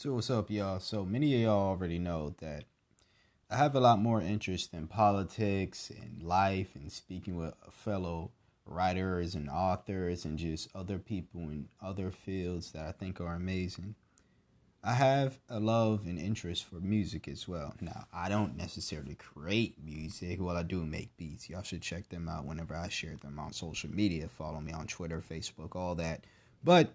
So what's up, y'all? So many of y'all already know that I have a lot more interest in politics and life and speaking with fellow writers and authors and just other people in other fields that I think are amazing. I have a love and interest for music as well. Now, I don't necessarily create music. Well, I do make beats. Y'all should check them out whenever I share them on social media. Follow me on Twitter, Facebook, all that. But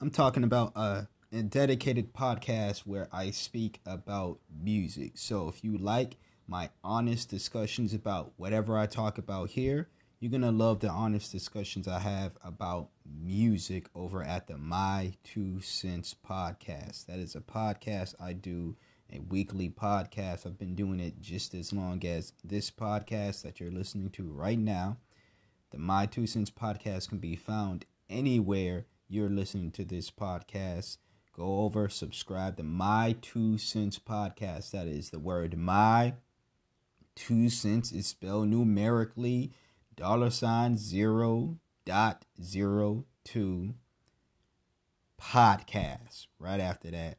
I'm talking about a, a dedicated podcast where I speak about music. So if you like my honest discussions about whatever I talk about here, you're going to love the honest discussions I have about music over at the My Two Cents podcast. That is a podcast I do, a weekly podcast. I've been doing it just as long as this podcast that you're listening to right now. The My Two Cents podcast can be found anywhere you're listening to this podcast, go over, subscribe to My Two Cents Podcast. That is the word My Two Cents is spelled numerically, dollar sign zero dot zero two podcast. Right after that,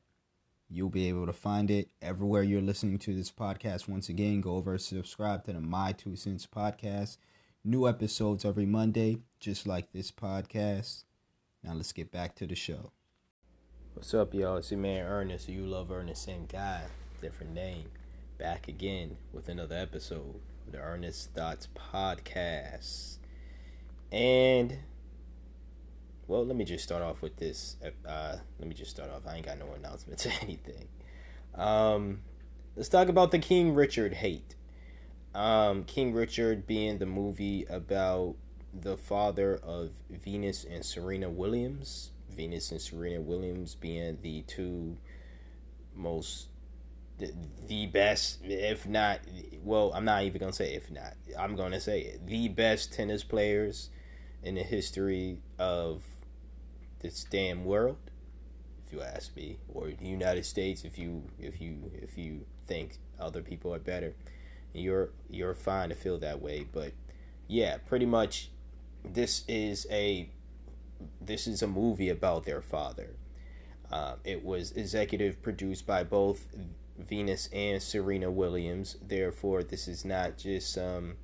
you'll be able to find it everywhere you're listening to this podcast. Once again, go over, subscribe to the My Two Cents Podcast. New episodes every Monday, just like this podcast. Now let's get back to the show. What's up, y'all? It's your man Ernest. You love Ernest, same guy, different name. Back again with another episode of the Ernest Thoughts Podcast. And well, let me just start off with this. Uh, let me just start off. I ain't got no announcements or anything. Um, let's talk about the King Richard hate. Um, King Richard being the movie about the father of Venus and Serena Williams. Venus and Serena Williams being the two most the, the best, if not, well, I'm not even gonna say if not. I'm gonna say it, the best tennis players in the history of this damn world, if you ask me, or the United States, if you if you if you think other people are better, you're you're fine to feel that way. But yeah, pretty much this is a this is a movie about their father. Uh, it was executive produced by both Venus and Serena Williams. Therefore, this is not just some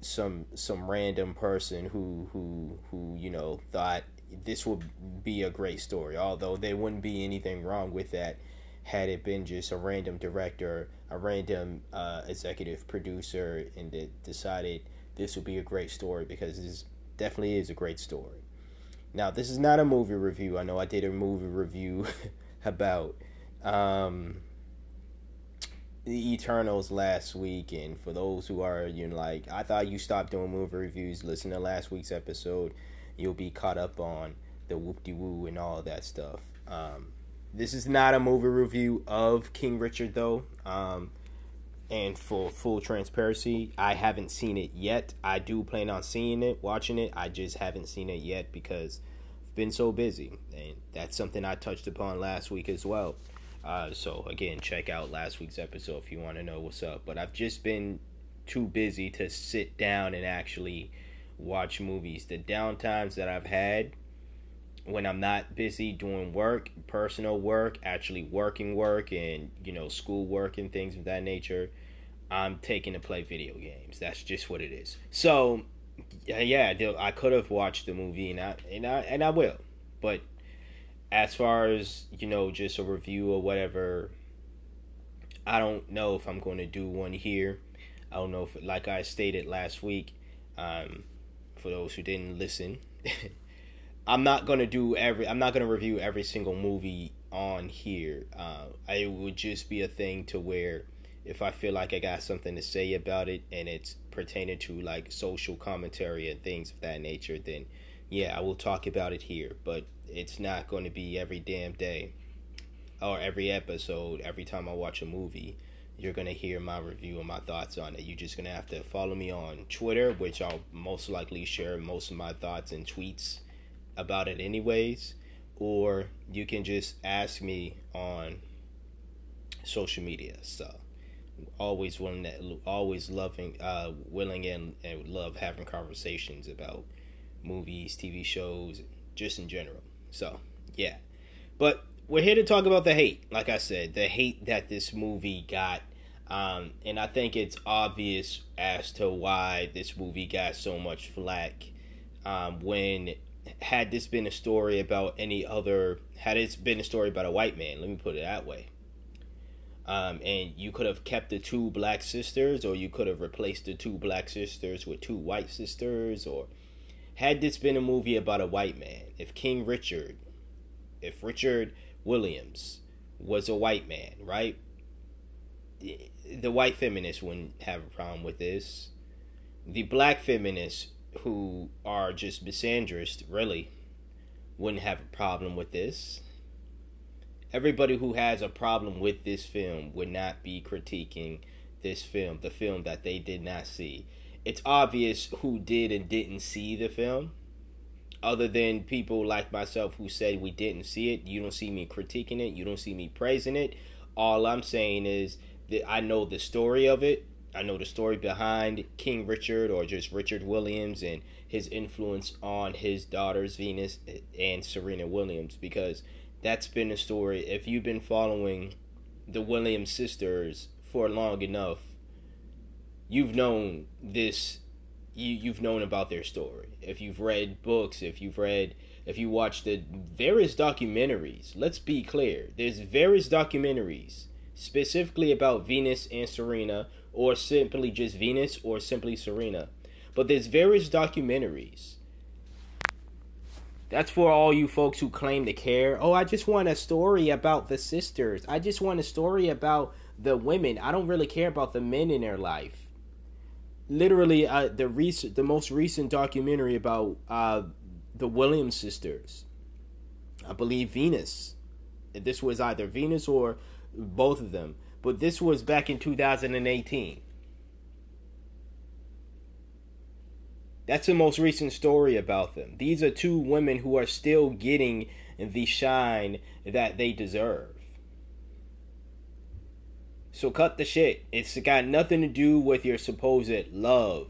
some some random person who who who you know thought this would be a great story. Although there wouldn't be anything wrong with that had it been just a random director, a random uh, executive producer, and that decided this would be a great story because this definitely is a great story. Now, this is not a movie review. I know I did a movie review about um, the Eternals last week, and for those who are you know like I thought you stopped doing movie reviews, listen to last week's episode. You'll be caught up on the whoop de woo and all that stuff. Um, this is not a movie review of King Richard though. Um, and for full transparency, I haven't seen it yet. I do plan on seeing it, watching it. I just haven't seen it yet because I've been so busy, and that's something I touched upon last week as well. Uh, so again, check out last week's episode if you want to know what's up. But I've just been too busy to sit down and actually watch movies. The downtimes that I've had when I'm not busy doing work, personal work, actually working work, and you know school work and things of that nature, I'm taking to play video games. That's just what it is. So, yeah, I could have watched the movie and I and I and I will, but as far as you know, just a review or whatever, I don't know if I'm going to do one here. I don't know if, like I stated last week, um, for those who didn't listen. I'm not gonna do every. I'm not gonna review every single movie on here. Uh, it would just be a thing to where if I feel like I got something to say about it and it's pertaining to like social commentary and things of that nature, then yeah, I will talk about it here. But it's not going to be every damn day or every episode. Every time I watch a movie, you're gonna hear my review and my thoughts on it. You're just gonna have to follow me on Twitter, which I'll most likely share most of my thoughts and tweets about it anyways or you can just ask me on social media so always willing to, always loving uh willing and, and love having conversations about movies tv shows just in general so yeah but we're here to talk about the hate. Like I said, the hate that this movie got. Um, and I think it's obvious as to why this movie got so much flack. Um, when had this been a story about any other, had it been a story about a white man, let me put it that way. Um, and you could have kept the two black sisters, or you could have replaced the two black sisters with two white sisters, or had this been a movie about a white man, if King Richard, if Richard Williams was a white man, right? The white feminists wouldn't have a problem with this. The black feminists who are just misandrist, really, wouldn't have a problem with this. Everybody who has a problem with this film would not be critiquing this film, the film that they did not see. It's obvious who did and didn't see the film. Other than people like myself who said we didn't see it, you don't see me critiquing it, you don't see me praising it. All I'm saying is that I know the story of it. I know the story behind King Richard or just Richard Williams and his influence on his daughters Venus and Serena Williams because that's been the story. If you've been following the Williams sisters for long enough, you've known this you you've known about their story. If you've read books, if you've read if you watch the various documentaries, let's be clear. There's various documentaries specifically about Venus and Serena or simply just Venus or simply Serena. But there's various documentaries. That's for all you folks who claim to care. Oh, I just want a story about the sisters. I just want a story about the women. I don't really care about the men in their life. Literally, uh, the recent, the most recent documentary about uh, the Williams sisters. I believe Venus. This was either Venus or both of them but this was back in 2018. That's the most recent story about them. These are two women who are still getting the shine that they deserve. So cut the shit. It's got nothing to do with your supposed love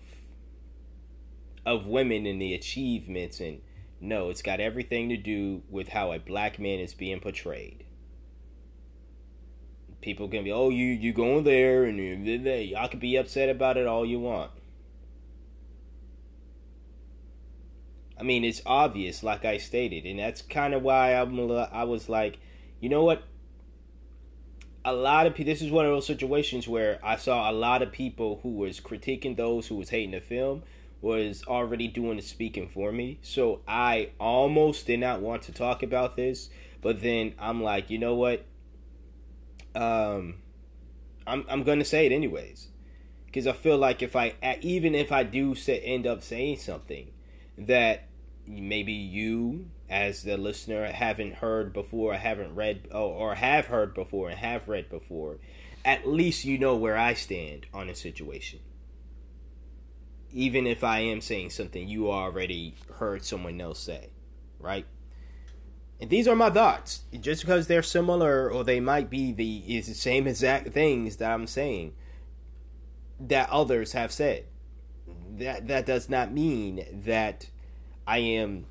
of women and the achievements and no, it's got everything to do with how a black man is being portrayed people can be, oh, you you going there, and y'all can be upset about it all you want. I mean, it's obvious, like I stated, and that's kind of why I'm. I was like, you know what? A lot of people. This is one of those situations where I saw a lot of people who was critiquing those who was hating the film was already doing the speaking for me. So I almost did not want to talk about this, but then I'm like, you know what? um, I'm I'm gonna say it anyways, because I feel like if I even if I do say, end up saying something that maybe you as the listener haven't heard before, haven't read or, have heard before and have read before, at least you know where I stand on a situation. Even if I am saying something you already heard someone else say, right? And these are my thoughts. Just because they're similar or they might be the is the same exact things that I'm saying that others have said. That that does not mean that I am,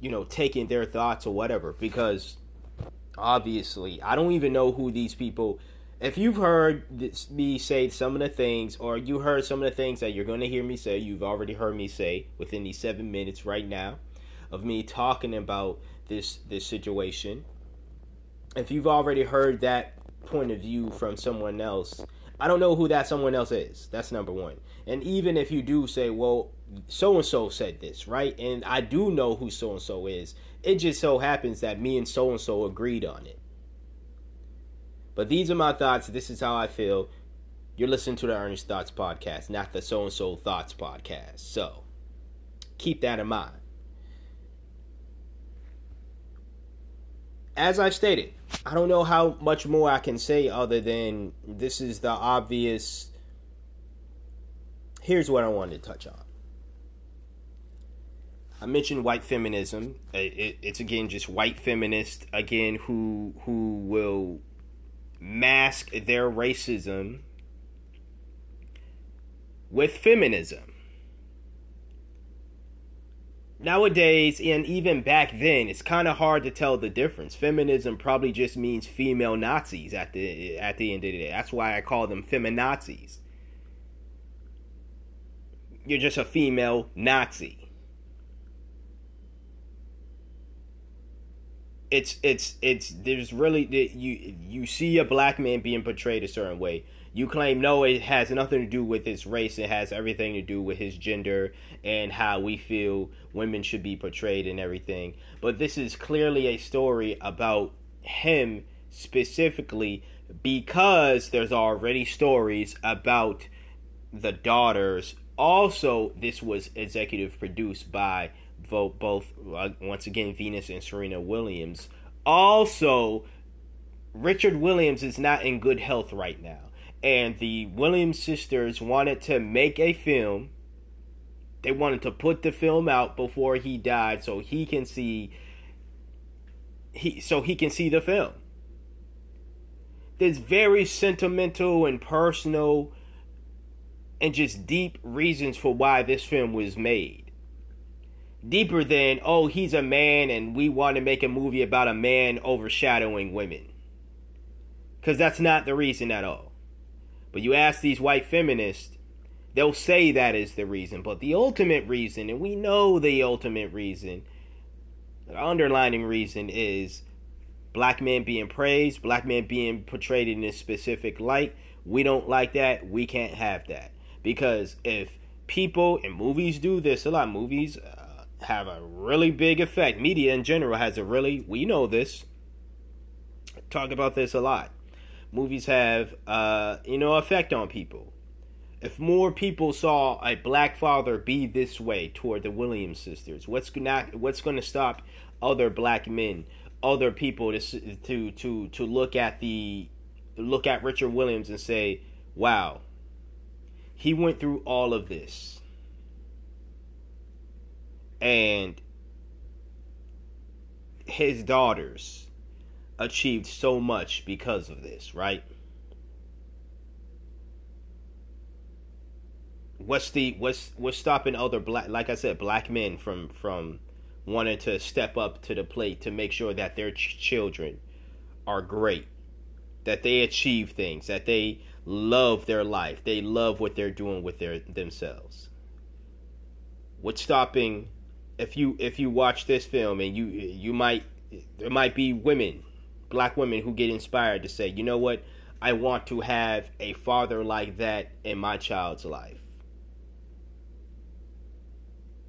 you know, taking their thoughts or whatever because obviously I don't even know who these people if you've heard this, me say some of the things or you heard some of the things that you're going to hear me say, you've already heard me say within these 7 minutes right now of me talking about this this situation. If you've already heard that point of view from someone else, I don't know who that someone else is. That's number one. And even if you do say, well, so and so said this, right? And I do know who so and so is. It just so happens that me and so and so agreed on it. But these are my thoughts. This is how I feel. You're listening to the Earnest Thoughts podcast, not the so and so thoughts podcast. So keep that in mind. as I've stated, I don't know how much more I can say other than this is the obvious. Here's what I wanted to touch on. I mentioned white feminism. it's again just white feminists again who who will mask their racism with feminism. nowadays and even back then it's kind of hard to tell the difference feminism probably just means female nazis at the at the end of the day that's why i call them feminazis you're just a female nazi it's it's it's there's really you you see a black man being portrayed a certain way you claim no, it has nothing to do with his race. It has everything to do with his gender and how we feel women should be portrayed and everything. But this is clearly a story about him specifically because there's already stories about the daughters. Also, this was executive produced by both, uh, once again, Venus and Serena Williams. Also, Richard Williams is not in good health right now and the Williams sisters wanted to make a film. They wanted to put the film out before he died so he can see he so he can see the film. There's very sentimental and personal and just deep reasons for why this film was made. Deeper than, oh, he's a man and we want to make a movie about a man overshadowing women. Because that's not the reason at all. But you ask these white feminists, they'll say that is the reason. But the ultimate reason, and we know the ultimate reason, the underlining reason is black men being praised, black men being portrayed in this specific light. We don't like that. We can't have that. Because if people and movies do this, a lot of movies uh, have a really big effect. Media in general has a really, we know this, talk about this a lot movies have uh, you know effect on people. If more people saw a black father be this way toward the Williams sisters, what's not what's going to stop other black men, other people to to to to look at the look at Richard Williams and say, "Wow, he went through all of this." And his daughters achieved so much because of this, right? What's the what's what's stopping other black like I said black men from from wanting to step up to the plate to make sure that their ch- children are great, that they achieve things, that they love their life, they love what they're doing with their themselves. What's stopping if you if you watch this film and you you might there might be women black women who get inspired to say, you know what, I want to have a father like that in my child's life.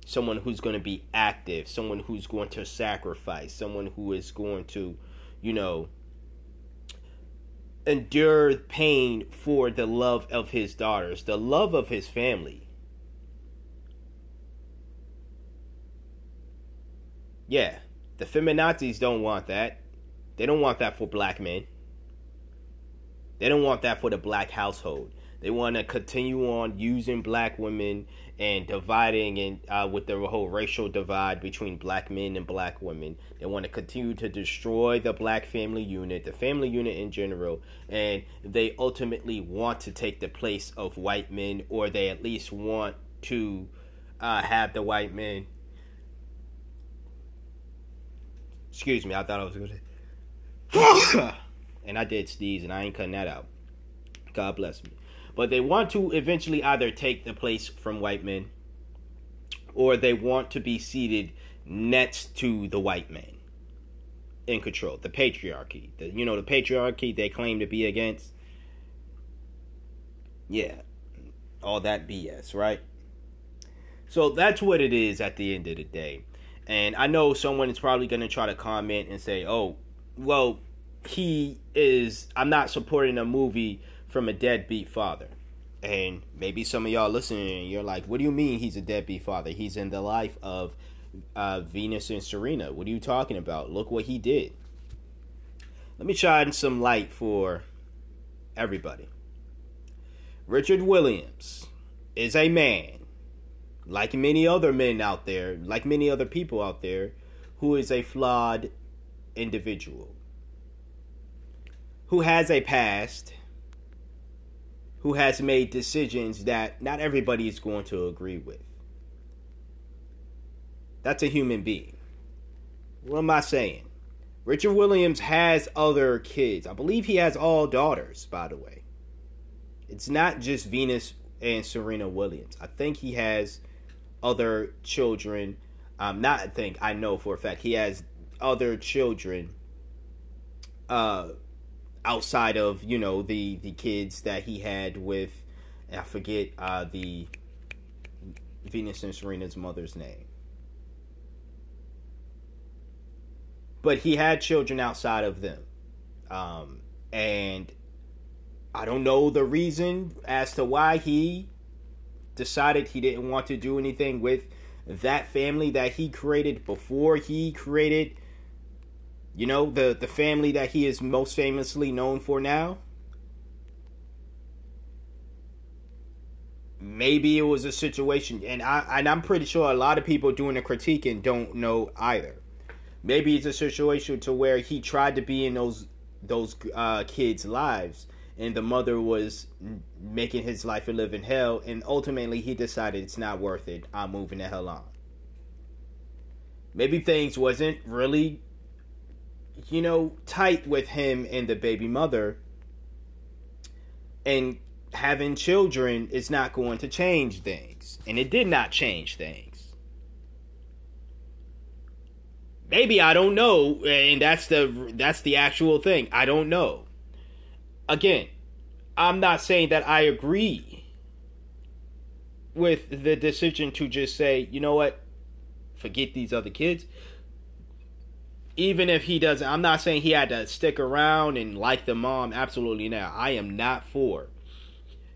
Someone who's going to be active, someone who's going to sacrifice, someone who is going to, you know, endure pain for the love of his daughters, the love of his family. Yeah, the feminazis don't want that. They don't want that for black men. They don't want that for the black household. They want to continue on using black women and dividing and uh, with the whole racial divide between black men and black women. They want to continue to destroy the black family unit, the family unit in general, and they ultimately want to take the place of white men, or they at least want to uh, have the white men. Excuse me, I thought I was to and I did sneeze, and I ain't cutting that out. God bless me. But they want to eventually either take the place from white men, or they want to be seated next to the white man in control. The patriarchy. The, you know, the patriarchy they claim to be against. Yeah. All that BS, right? So that's what it is at the end of the day. And I know someone is probably going to try to comment and say, oh, well, he is. I'm not supporting a movie from a deadbeat father. And maybe some of y'all listening, you're like, what do you mean he's a deadbeat father? He's in the life of uh, Venus and Serena. What are you talking about? Look what he did. Let me shine some light for everybody. Richard Williams is a man, like many other men out there, like many other people out there, who is a flawed individual who has a past, who has made decisions that not everybody is going to agree with. That's a human being. What am I saying? Richard Williams has other kids. I believe he has all daughters, by the way. It's not just Venus and Serena Williams. I think he has other children. Um, not I think I know for a fact he has other children. Uh, outside of you know the the kids that he had with, I forget uh the Venus and Serena's mother's name. But he had children outside of them. Um, and I don't know the reason as to why he decided he didn't want to do anything with that family that he created before he created you know the the family that he is most famously known for now maybe it was a situation and I and I'm pretty sure a lot of people doing the critiquing don't know either. Maybe it's a situation to where he tried to be in those those uh, kids' lives and the mother was making his life a living hell and ultimately he decided it's not worth it. I'm moving the hell on. Maybe things wasn't really you know tight with him and the baby mother and having children is not going to change things. And it did not change things. Maybe I don't know, and that's the that's the actual thing. I don't know. Again, I'm not saying that I agree with the decision to just say, you know what, forget these other kids. Even if he doesn't, I'm not saying he had to stick around and like the mom. Absolutely not. I am not for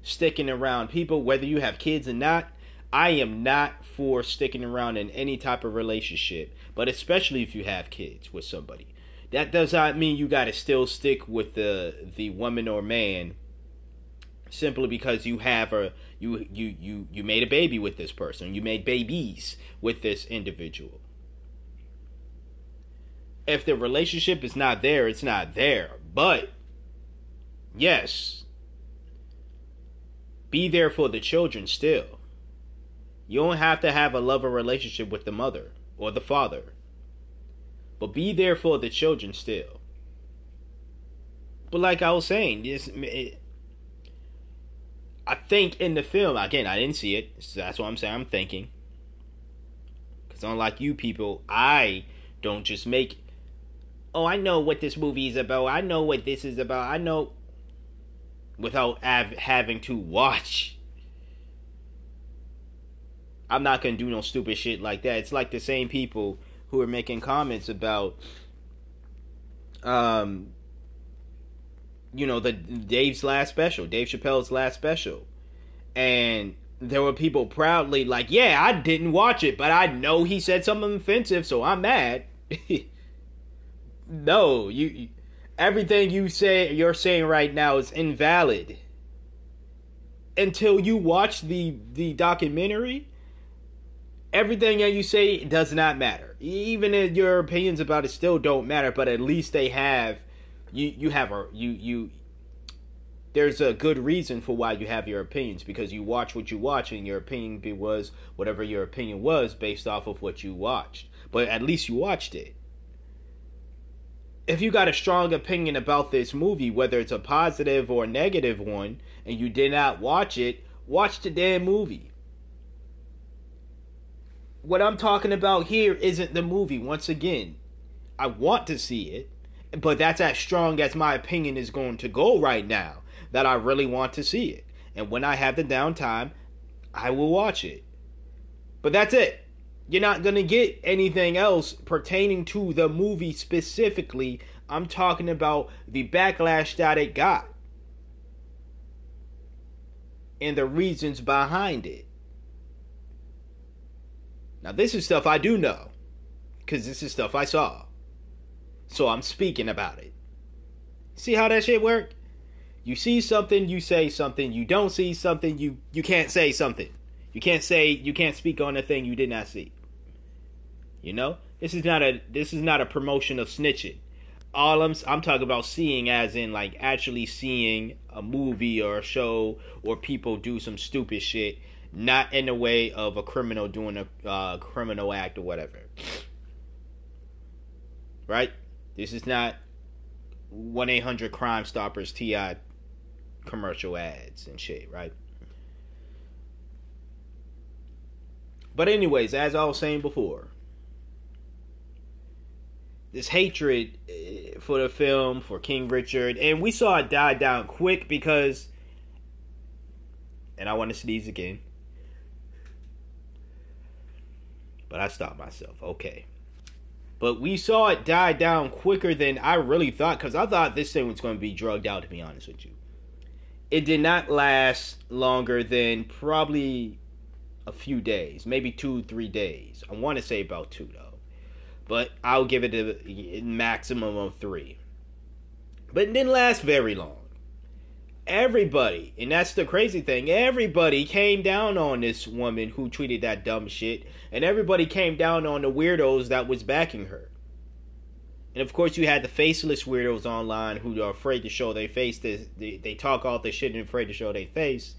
sticking around people, whether you have kids or not. I am not for sticking around in any type of relationship, but especially if you have kids with somebody. That does not mean you got to still stick with the the woman or man simply because you have a you you you you made a baby with this person. You made babies with this individual. If the relationship is not there, it's not there. But yes, be there for the children still. You don't have to have a lover relationship with the mother or the father. But be there for the children still. But like I was saying, this it, I think in the film again, I didn't see it. So that's what I'm saying. I'm thinking because unlike you people, I don't just make. Oh, I know what this movie is about. I know what this is about. I know without av- having to watch. I'm not gonna do no stupid shit like that. It's like the same people who are making comments about, um, you know, the Dave's last special, Dave Chappelle's last special, and there were people proudly like, "Yeah, I didn't watch it, but I know he said something offensive, so I'm mad." no, you everything you say you're saying right now is invalid until you watch the the documentary everything that you say does not matter. Even if your opinions about it still don't matter but at least they have you you have a you you there's a good reason for why you have your opinions because you watch what you watch and your opinion was whatever your opinion was based off of what you watched. But at least you watched it. If you got a strong opinion about this movie, whether it's a positive or a negative one, and you did not watch it, watch the damn movie. What I'm talking about here isn't the movie. Once again, I want to see it, but that's as strong as my opinion is going to go right now that I really want to see it. And when I have the downtime, I will watch it. But that's it. You're not going to get anything else pertaining to the movie specifically. I'm talking about the backlash that it got and the reasons behind it. Now, this is stuff I do know because this is stuff I saw. So I'm speaking about it. See how that shit work? You see something, you say something. You don't see something, you you can't say something. You can't say you can't speak on a thing you did not see. You know, this is not a this is not a promotion of snitching. All I'm I'm talking about seeing as in like actually seeing a movie or a show or people do some stupid shit not in the way of a criminal doing a uh, criminal act or whatever. Right? This is not one eight hundred Crime Stoppers Ti commercial ads and shit, right? But anyways, as I was saying before, this hatred eh, for the film for King Richard, and we saw it die down quick because, and I want to sneeze again, but I stopped myself. Okay, but we saw it die down quicker than I really thought because I thought this thing was going to be drugged out. To be honest with you, it did not last longer than probably a few days, maybe two, three days. I want to say about two though, but I'll give it a maximum of three. But it didn't last very long. Everybody, and that's the crazy thing, everybody came down on this woman who tweeted that dumb shit, and everybody came down on the weirdos that was backing her. And of course, you had the faceless weirdos online who are afraid to show their face. They, they, they talk all this shit and afraid to show their face.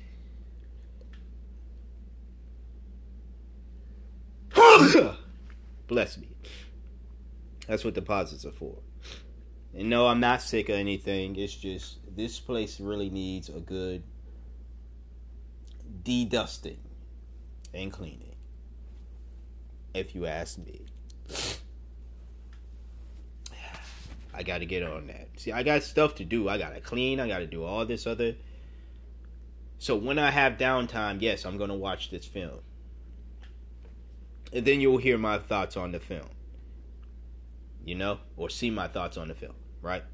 Bless me. That's what deposits are for. And no, I'm not sick of anything. It's just this place really needs a good de-dusting and cleaning. If you ask me. I got to get on that. See, I got stuff to do. I got to clean. I got to do all this other. So when I have downtime, yes, I'm to watch this film and then you'll hear my thoughts on the film. You know, or see my thoughts on the film, right?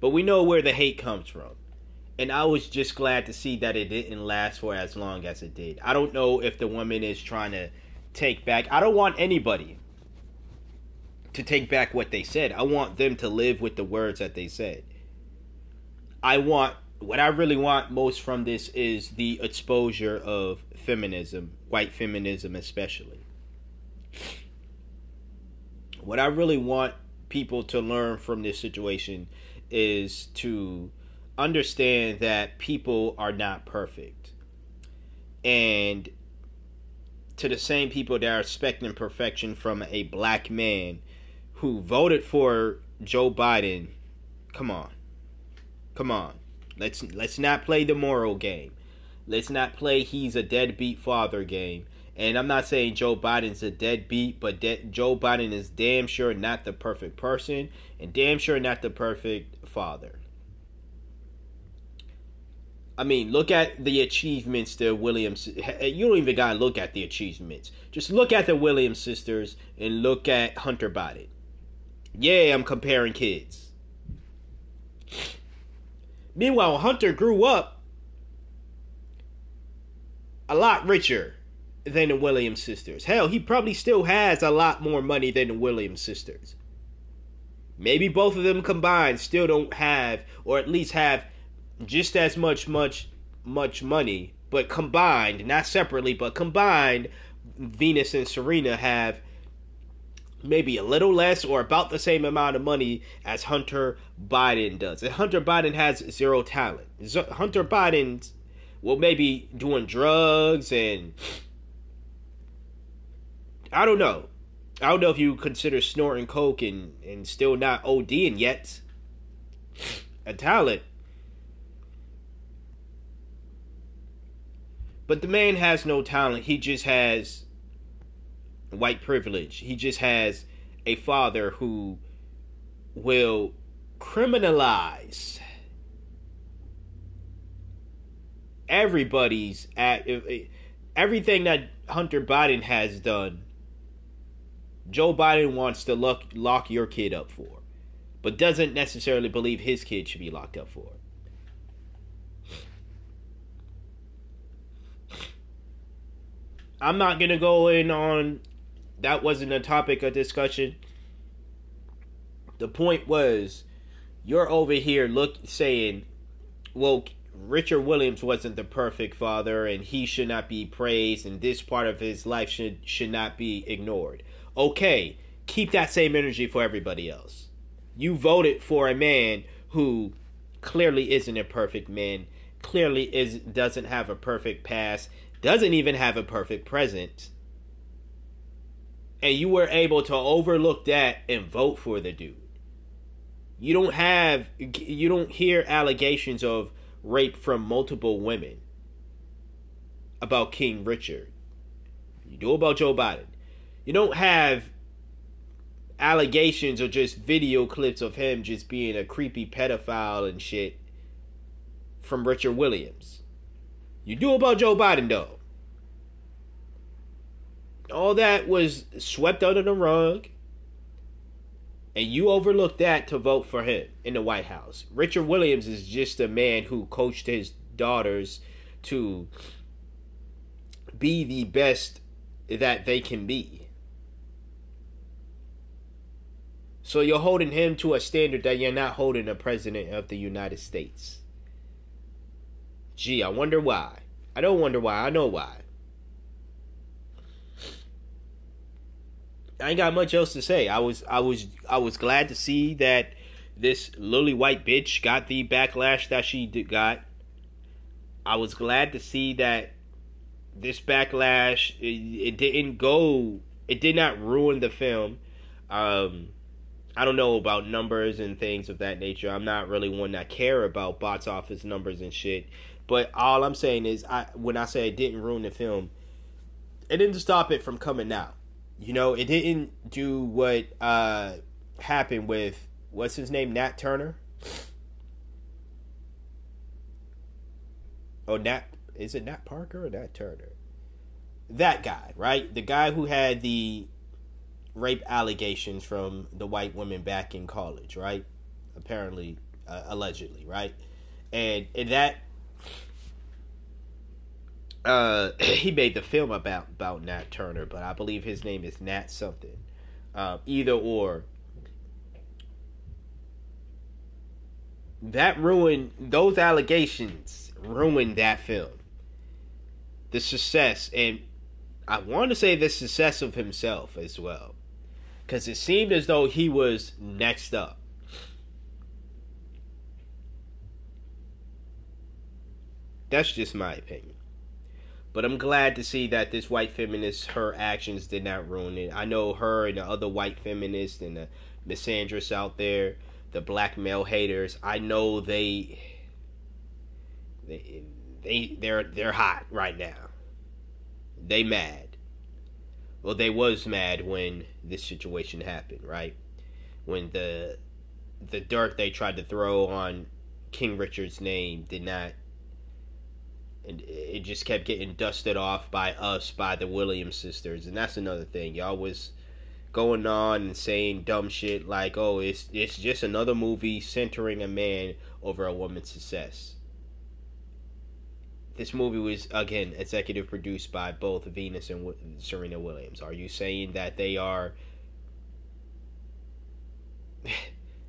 But we know where the hate comes from. And I was just glad to see that it didn't last for as long as it did. I don't know if the woman is trying to take back. I don't want anybody to take back what they said. I want them to live with the words that they said. I want what I really want most from this is the exposure of feminism, white feminism especially. What I really want people to learn from this situation is to understand that people are not perfect. And to the same people that are expecting perfection from a black man who voted for Joe Biden, come on. Come on. Let's let's not play the moral game. Let's not play he's a deadbeat father game. And I'm not saying Joe Biden's a deadbeat, but de- Joe Biden is damn sure not the perfect person and damn sure not the perfect father. I mean, look at the achievements the Williams. You don't even gotta look at the achievements. Just look at the Williams sisters and look at Hunter Biden. Yeah, I'm comparing kids. Meanwhile, Hunter grew up a lot richer than the Williams sisters. Hell, he probably still has a lot more money than the Williams sisters. Maybe both of them combined still don't have, or at least have just as much, much, much money, but combined, not separately, but combined, Venus and Serena have maybe a little less or about the same amount of money as Hunter Biden does. And Hunter Biden has zero talent. Hunter Biden's well maybe doing drugs and I don't know. I don't know if you consider snorting coke and, and still not ODing yet. A talent. But the man has no talent. He just has white privilege. He just has a father who will criminalize everybody's at everything that Hunter Biden has done. Joe Biden wants to lock lock your kid up for, but doesn't necessarily believe his kid should be locked up for. I'm not gonna go in on that wasn't a topic of discussion. The point was, you're over here look saying, well, Richard Williams wasn't the perfect father, and he should not be praised, and this part of his life should should not be ignored. Okay, keep that same energy for everybody else. You voted for a man who clearly isn't a perfect man, clearly is doesn't have a perfect past, doesn't even have a perfect present. And you were able to overlook that and vote for the dude. You don't have, you don't hear allegations of rape from multiple women about King Richard. You do about Joe Biden. You don't have allegations or just video clips of him just being a creepy pedophile and shit from Richard Williams. You do about Joe Biden though. All that was swept under the rug. And you overlooked that to vote for him in the White House. Richard Williams is just a man who coached his daughters to be the best that they can be. So you're holding him to a standard that you're not holding the president of the United States. Gee, I wonder why. I don't wonder why. I know why. I ain't got much else to say. I was I was I was glad to see that this lily white bitch got the backlash that she got. I was glad to see that this backlash it, it didn't go it did not ruin the film. Um I don't know about numbers and things of that nature. I'm not really one that care about box office numbers and shit. But all I'm saying is, I when I say it didn't ruin the film, it didn't stop it from coming out. You know, it didn't do what uh, happened with what's his name, Nat Turner. Oh, Nat is it Nat Parker or Nat Turner? That guy, right? The guy who had the rape allegations from the white women back in college, right? Apparently, uh, allegedly, right? And and that uh, he made the film about about Nat Turner, but I believe his name is Nat something. Uh, either or. That ruined those allegations ruined that film. The success and I want to say the success of himself as well. Cuz it seemed as though he was next up. That's just my opinion. But I'm glad to see that this white feminist, her actions did not ruin it. I know her and the other white feminists and the misandrists out there, the black male haters. I know they, they, they, they're they're hot right now. They mad. Well, they was mad when this situation happened, right? When the the dirt they tried to throw on King Richard's name did not and it just kept getting dusted off by us by the Williams sisters. And that's another thing. Y'all was going on and saying dumb shit like oh it's it's just another movie centering a man over a woman's success this movie was again executive produced by both Venus and Serena Williams are you saying that they are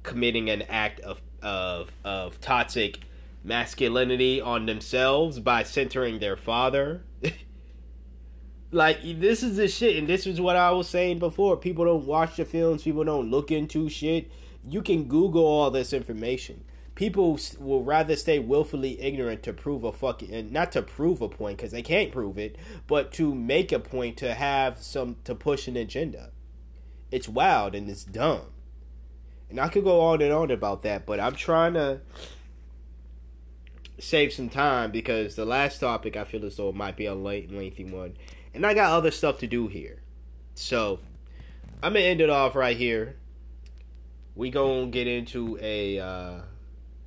committing an act of of of toxic masculinity on themselves by centering their father. like this is the shit, and this is what I was saying before. People don't watch the films. People don't look into shit. You can Google all this information. People will rather stay willfully ignorant to prove a fucking not to prove a point because they can't prove it, but to make a point to have some to push an agenda. It's wild and it's dumb. And I could go on and on about that, but I'm trying to save some time because the last topic I feel as though it might be a late lengthy one, and I got other stuff to do here. So I'm gonna end it off right here. We gonna get into a uh,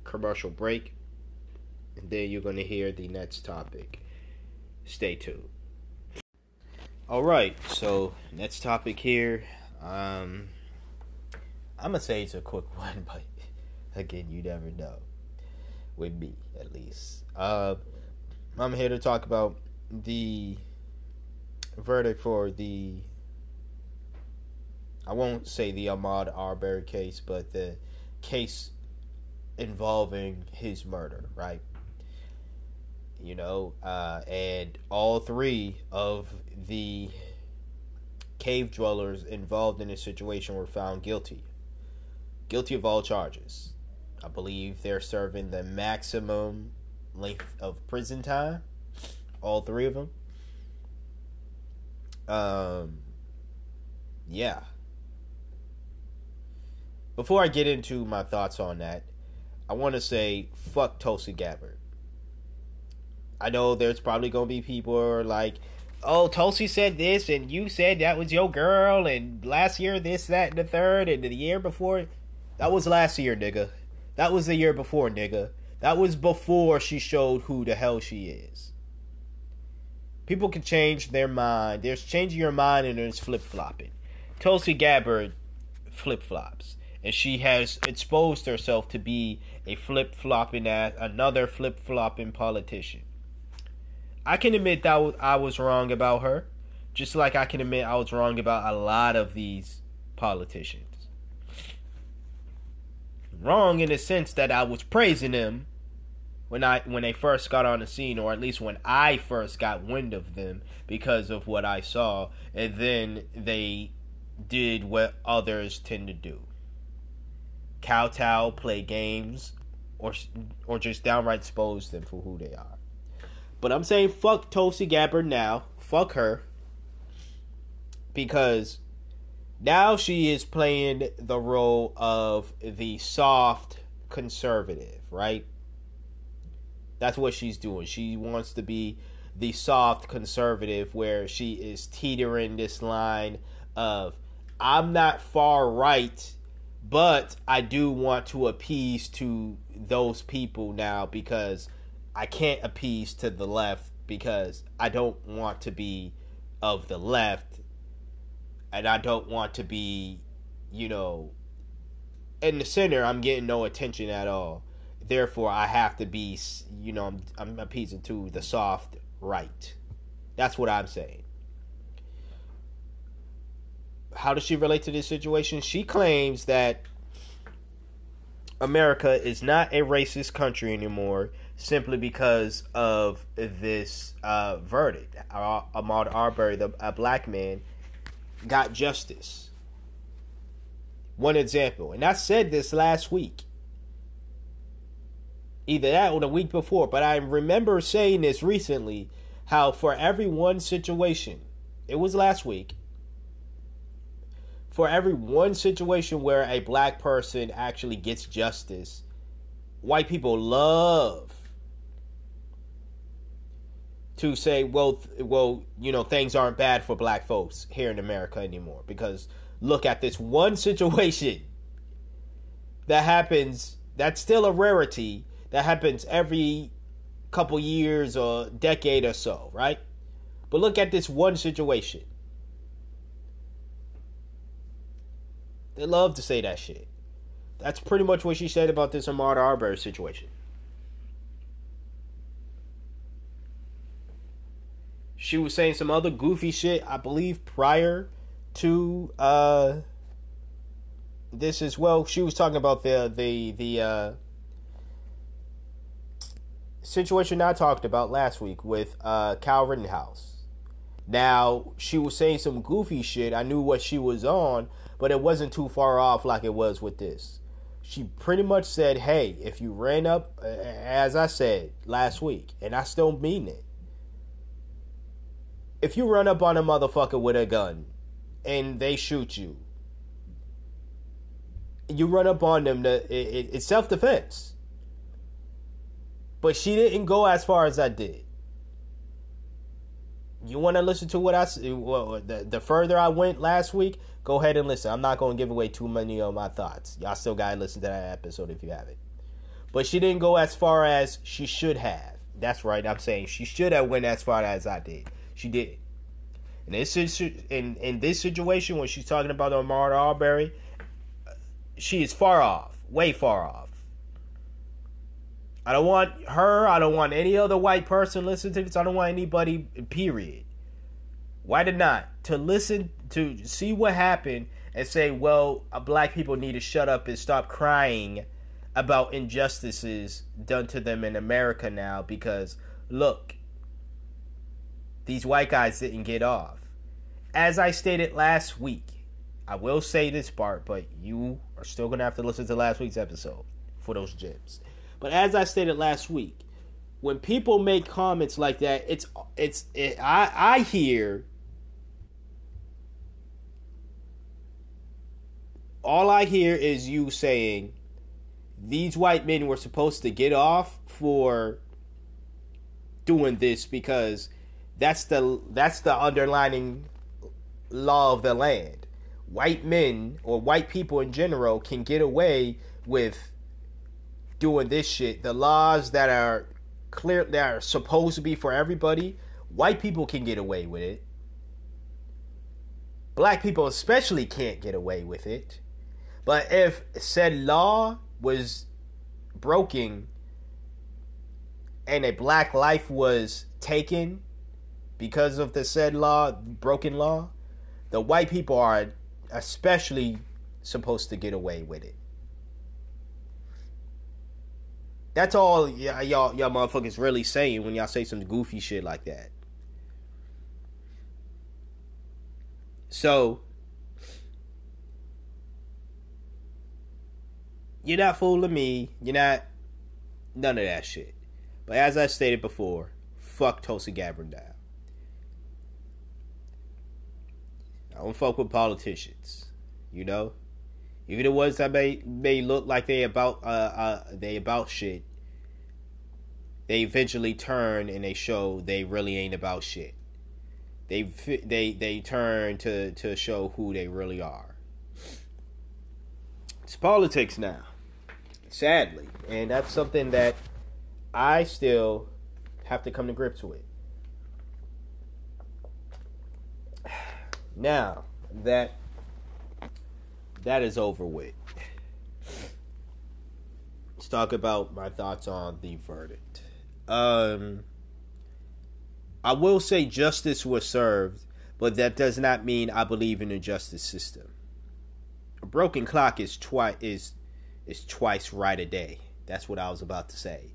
commercial break, and then you're gonna hear the next topic. Stay tuned. All right, so next topic here. Um, I'm gonna say it's a quick one, but again, you never know with me at least. Uh, I'm here to talk about the verdict for the. I won't say the Ahmaud Arbery case, but the case involving his murder, right? You know, uh, and all three of the cave dwellers involved in this situation were found guilty. Guilty of all charges. I believe they're serving the maximum length of prison time. All three of them. Um, yeah. Before I get into my thoughts on that, I want to say fuck Tulsi Gabbard. I know there's probably gonna be people who are like, "Oh, Tulsi said this, and you said that was your girl, and last year this, that, and the third, and the year before, that was last year, nigga. That was the year before, nigga. That was before she showed who the hell she is." People can change their mind. There's changing your mind and there's flip flopping. Tulsi Gabbard flip flops. And she has exposed herself to be a flip flopping ass, another flip flopping politician. I can admit that I was wrong about her, just like I can admit I was wrong about a lot of these politicians. Wrong in the sense that I was praising them when I when they first got on the scene, or at least when I first got wind of them because of what I saw, and then they did what others tend to do: kowtow, play games, or or just downright expose them for who they are. But I'm saying fuck Tulsi Gabbard now, fuck her, because now she is playing the role of the soft conservative, right? That's what she's doing. She wants to be the soft conservative where she is teetering this line of I'm not far right, but I do want to appease to those people now because I can't appease to the left because I don't want to be of the left and I don't want to be, you know, in the center. I'm getting no attention at all therefore I have to be, you know, I'm, I'm appeasing to the soft right. That's what I'm saying. How does she relate to this situation? She claims that America is not a racist country anymore simply because of this uh, verdict. Ahmaud Arbery, the, a black man, got justice. One example, and I said this last week either that or the week before, but I remember saying this recently how for every one situation, it was last week, for every one situation where a black person actually gets justice, white people love to say, well, well, you know, things aren't bad for black folks here in America anymore because look at this one situation that happens that's still a rarity that happens every couple years or decade or so, right? But look at this one situation. They love to say that shit. That's pretty much what she said about this Ahmaud Arbery situation. She was saying some other goofy shit, I believe, prior to uh this as well. She was talking about the the the uh situation I talked about last week with uh, Kyle Rittenhouse. Now, she was saying some goofy shit. I knew what she was on, but it wasn't too far off like it was with this. She pretty much said, hey, if you ran up, as I said last week, and I still mean it, if you run up on a motherfucker with a gun and they shoot you, you run up on them, to, it, it, it's self defense but she didn't go as far as I did. You want to listen to what I said? well, the, the further I went last week? Go ahead and listen. I'm not going to give away too many of my thoughts. Y'all still got to listen to that episode if you haven't. But she didn't go as far as she should have. That's right. I'm saying she should have went as far as I did. She did. In this in in this situation, when she's talking about Ahmaud Arbery, she is far off, way far off. I don't want her. I don't want any other white person listening to this. I don't want anybody, period. Why did not? To listen, to see what happened and say, well, uh, black people need to shut up and stop crying about injustices done to them in America now because, look, these white guys didn't get off. As I stated last week, I will say this part, but you are still going to have to listen to last week's episode for those gems. But as I stated last week, when people make comments like that, it's it's it, I I hear all I hear is you saying these white men were supposed to get off for doing this because that's the that's the underlining law of the land. White men or white people in general can get away with doing this shit. The laws that are clear that are supposed to be for everybody, white people can get away with it. Black people especially can't get away with it. But if said law was broken and a black life was taken because of the said law, broken law, the white people are especially supposed to get away with it. That's all y- y'all y'all motherfuckers really saying when y'all say some goofy shit like that. So you're not fooling me. You're not none of that shit. But as I stated before, fuck Tulsi Gabbard now. I don't fuck with politicians. You know? Even the ones that may may look like they about uh, uh they about shit. They eventually turn and they show they really ain't about shit. They they they turn to to show who they really are. It's politics now sadly. And that's something that I still have to come to grips with. Now that that is over with, let's talk about my thoughts on the verdict. Um, I will say justice was served, but that does not mean I believe in the justice system. A broken clock is twice is is twice right a day. That's what I was about to say.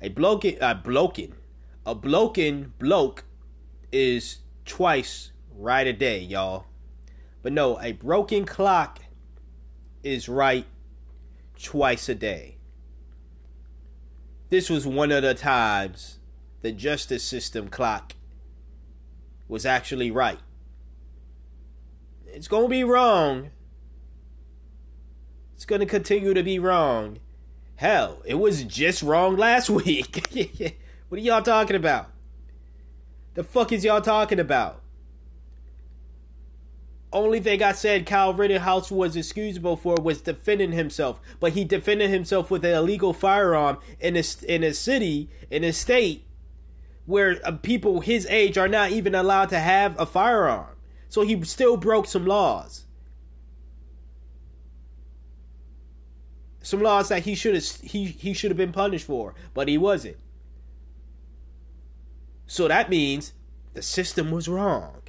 A bloken, a bloken, a bloken bloke is twice right a day, y'all. But no, a broken clock is right twice a day. This was one of the times the justice system clock was actually right. It's going to be wrong it's going to continue to be wrong. Hell, it was just wrong last week. what are y'all talking about? The fuck is y'all talking about? Only thing I said Kyle Rittenhouse was excusable for was defending himself, but he defended himself with an illegal firearm in a in a city in a state where uh, people his age are not even allowed to have a firearm. So he still broke some laws. Some laws that he should have he he should have been punished for, but he wasn't. So that means the system was wrong.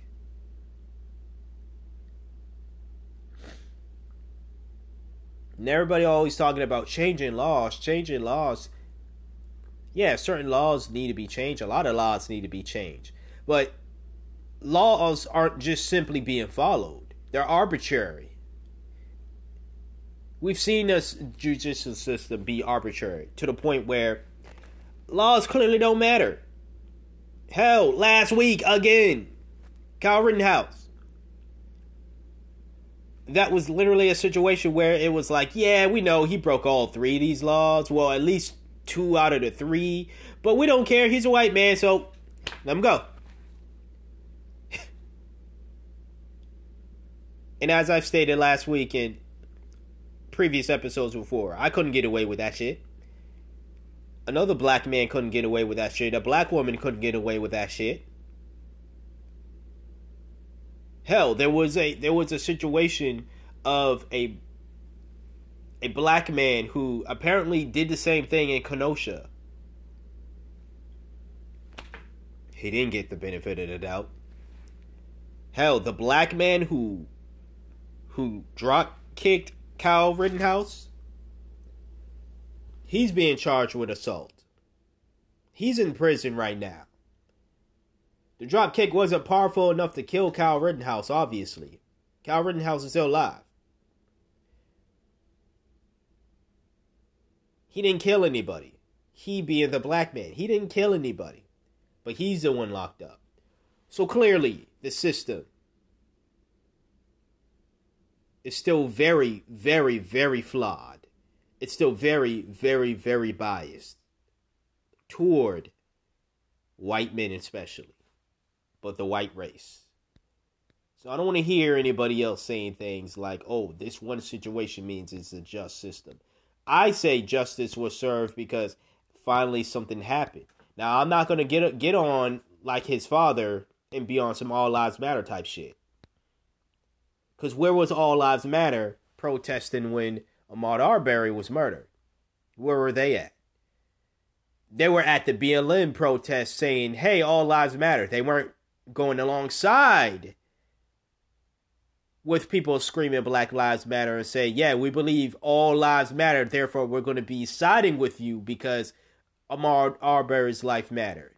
And everybody always talking about changing laws, changing laws. Yeah, certain laws need to be changed. A lot of laws need to be changed. But laws aren't just simply being followed. They're arbitrary. We've seen this judicial system be arbitrary to the point where laws clearly don't matter. Hell, last week again, Kyle Rittenhouse. That was literally a situation where it was like, yeah, we know he broke all three of these laws. Well, at least two out of the three. But we don't care. He's a white man, so let him go. and as I've stated last week, and previous episodes before. I couldn't get away with that shit. Another black man couldn't get away with that shit. A black woman couldn't get away with that shit. Hell, there was a there was a situation of a a black man who apparently did the same thing in Kenosha. He didn't get the benefit of the doubt. Hell, the black man who who drop kicked Kyle Rittenhouse, he's being charged with assault. He's in prison right now. The drop kick wasn't powerful enough to kill Kyle Rittenhouse, obviously. Kyle Rittenhouse is still alive. He didn't kill anybody. He being the black man. He didn't kill anybody. But he's the one locked up. So clearly, the system is still very, very, very flawed. It's still very, very, very biased toward white men, especially, but the white race. So I don't want to hear anybody else saying things like, oh, this one situation means it's a just system. I say justice was served because finally something happened. Now I'm not gonna get get on like his father and be on some all lives matter type shit. Cause where was all lives matter protesting when Ahmaud Arbery was murdered? Where were they at? They were at the BLM protest saying, "Hey, all lives matter." They weren't going alongside with people screaming Black Lives Matter and say, "Yeah, we believe all lives matter. Therefore, we're going to be siding with you because Ahmaud Arbery's life mattered."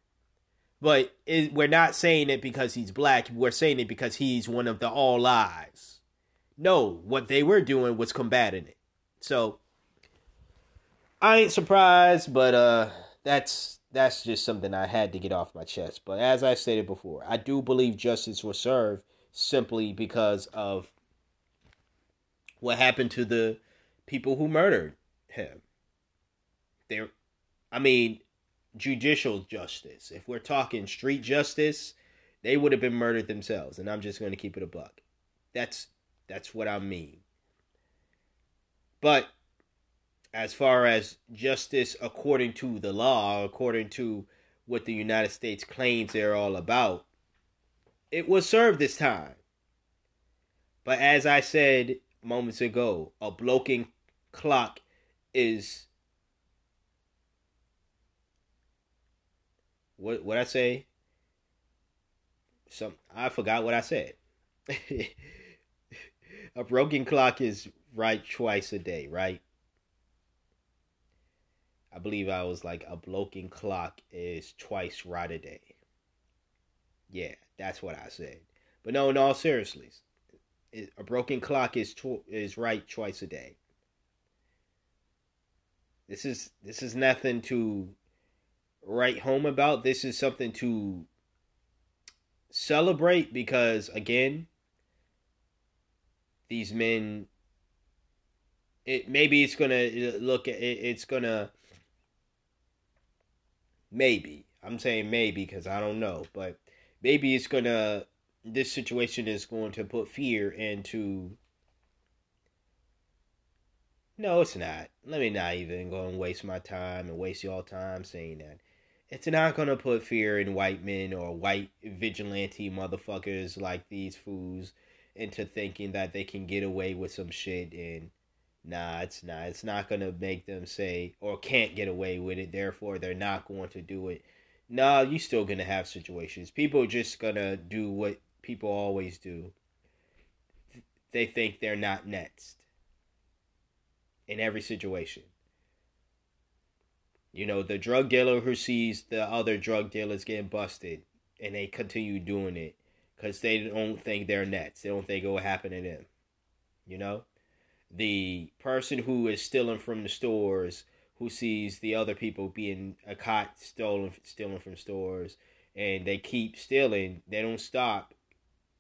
But it, we're not saying it because he's black. We're saying it because he's one of the all lives. No, what they were doing was combating it. So I ain't surprised, but uh, that's that's just something I had to get off my chest. But as I stated before, I do believe justice was served simply because of what happened to the people who murdered him. There, I mean, judicial justice. If we're talking street justice, they would have been murdered themselves, and I'm just going to keep it a buck. That's that's what I mean. But as far as justice according to the law, according to what the United States claims they're all about, it was served this time. But as I said moments ago, a bloking clock is what what I say? Some I forgot what I said. a broken clock is right twice a day, right? I believe I was like a broken clock is twice right a day. Yeah, that's what I said. But no, in all seriousness, a broken clock is tw- is right twice a day. This is this is nothing to write home about. This is something to celebrate because again, these men. It maybe it's gonna look at it, it's gonna maybe I'm saying maybe because I don't know, but maybe it's gonna this situation is going to put fear into no it's not let me not even go and waste my time and waste y'all time saying that it's not gonna put fear in white men or white vigilante motherfuckers like these fools into thinking that they can get away with some shit and nah it's not. It's not gonna make them say or can't get away with it therefore they're not going to do it. Nah you still gonna have situations. People just gonna do what people always do. They think they're not next in every situation. You know, the drug dealer who sees the other drug dealers getting busted and they continue doing it because they don't think they're nets. They don't think it will happen to them. You know? The person who is stealing from the stores who sees the other people being a caught stolen stealing from stores and they keep stealing, they don't stop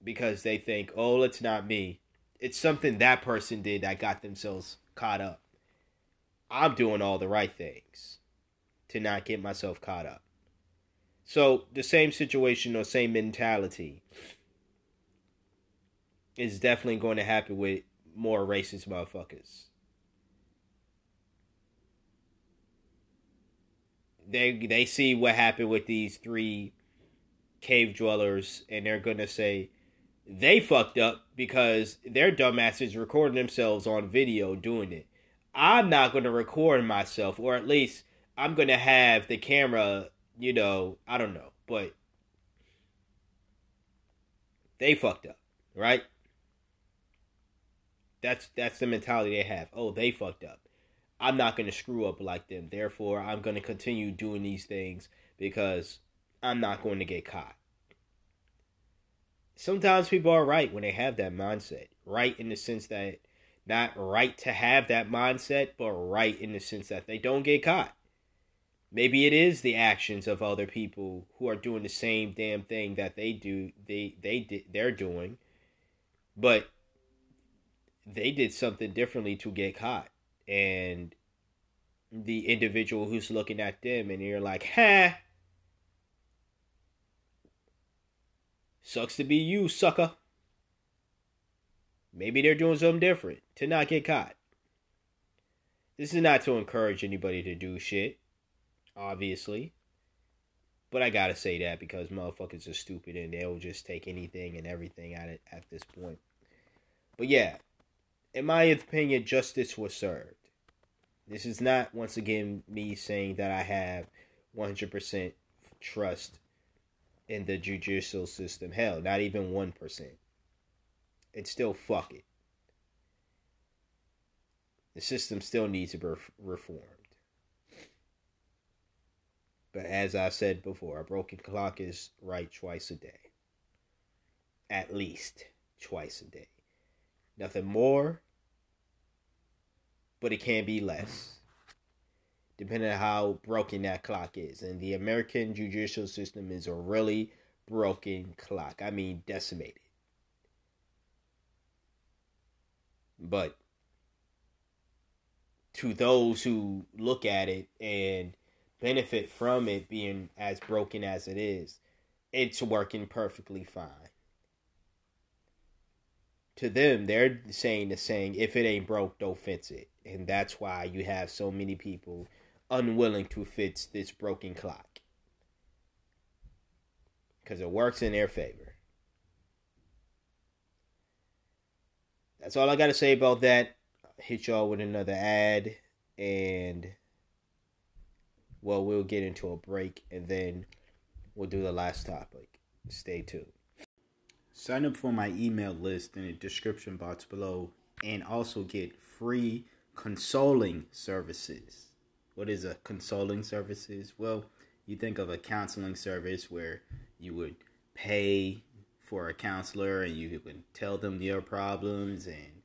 because they think, oh, it's not me. It's something that person did that got themselves caught up. I'm doing all the right things to not get myself caught up. So the same situation or same mentality is definitely going to happen with more racist motherfuckers. They they see what happened with these three cave dwellers and they're gonna say they fucked up because their dumbasses recording themselves on video doing it. I'm not gonna record myself, or at least I'm gonna have the camera, you know, I don't know, but they fucked up, right? That's that's the mentality they have. Oh, they fucked up. I'm not gonna screw up like them. Therefore, I'm gonna continue doing these things because I'm not going to get caught. Sometimes people are right when they have that mindset. Right in the sense that not right to have that mindset, but right in the sense that they don't get caught. Maybe it is the actions of other people who are doing the same damn thing that they do they they did they're doing. But they did something differently to get caught. And the individual who's looking at them and you're like, ha Sucks to be you, sucker. Maybe they're doing something different to not get caught. This is not to encourage anybody to do shit, obviously. But I gotta say that because motherfuckers are stupid and they'll just take anything and everything at it at this point. But yeah, in my opinion, justice was served. This is not once again me saying that I have 100% trust in the judicial system. Hell, not even 1%. It's still fuck it. The system still needs to be reformed. But as I said before, a broken clock is right twice a day. At least twice a day. Nothing more, but it can be less. Depending on how broken that clock is. And the American judicial system is a really broken clock. I mean, decimated. But to those who look at it and benefit from it being as broken as it is, it's working perfectly fine. To them, they're saying the saying, if it ain't broke, don't fix it. And that's why you have so many people unwilling to fix this broken clock. Because it works in their favor. That's all I got to say about that. Hit y'all with another ad and well, we'll get into a break and then we'll do the last topic. Stay tuned. Sign up for my email list in the description box below and also get free consoling services. What is a consoling services? Well, you think of a counseling service where you would pay for a counselor and you would tell them your problems and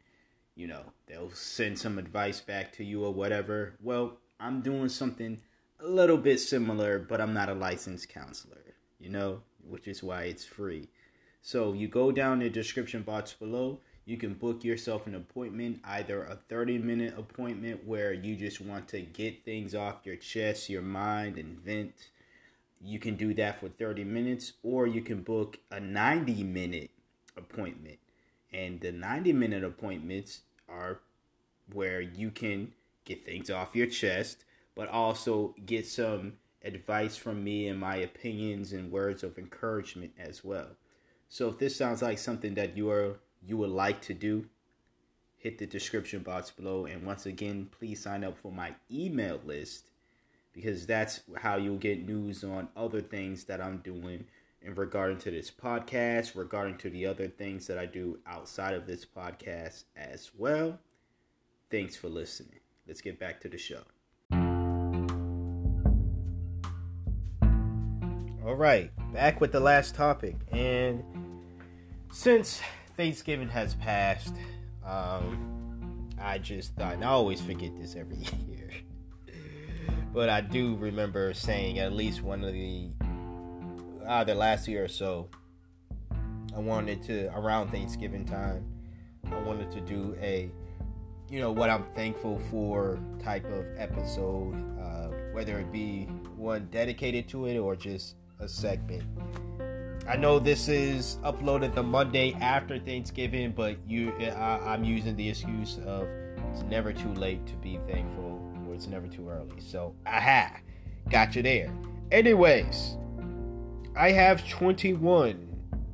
you know, they'll send some advice back to you or whatever. Well, I'm doing something a little bit similar, but I'm not a licensed counselor, you know, which is why it's free. So you go down the description box below. You can book yourself an appointment, either a 30 minute appointment where you just want to get things off your chest, your mind, and vent. You can do that for 30 minutes, or you can book a 90 minute appointment. And the 90 minute appointments are where you can get things off your chest but also get some advice from me and my opinions and words of encouragement as well. So if this sounds like something that you are you would like to do, hit the description box below and once again, please sign up for my email list because that's how you'll get news on other things that I'm doing in regarding to this podcast, regarding to the other things that I do outside of this podcast as well. Thanks for listening. Let's get back to the show. All right, back with the last topic. And since Thanksgiving has passed, um, I just thought, and I always forget this every year, but I do remember saying at least one of the either last year or so, I wanted to around Thanksgiving time, I wanted to do a, you know, what I'm thankful for type of episode, uh, whether it be one dedicated to it or just a segment. I know this is uploaded the Monday after Thanksgiving, but you, I, am using the excuse of it's never too late to be thankful, or it's never too early. So, aha, got you there. Anyways, I have 21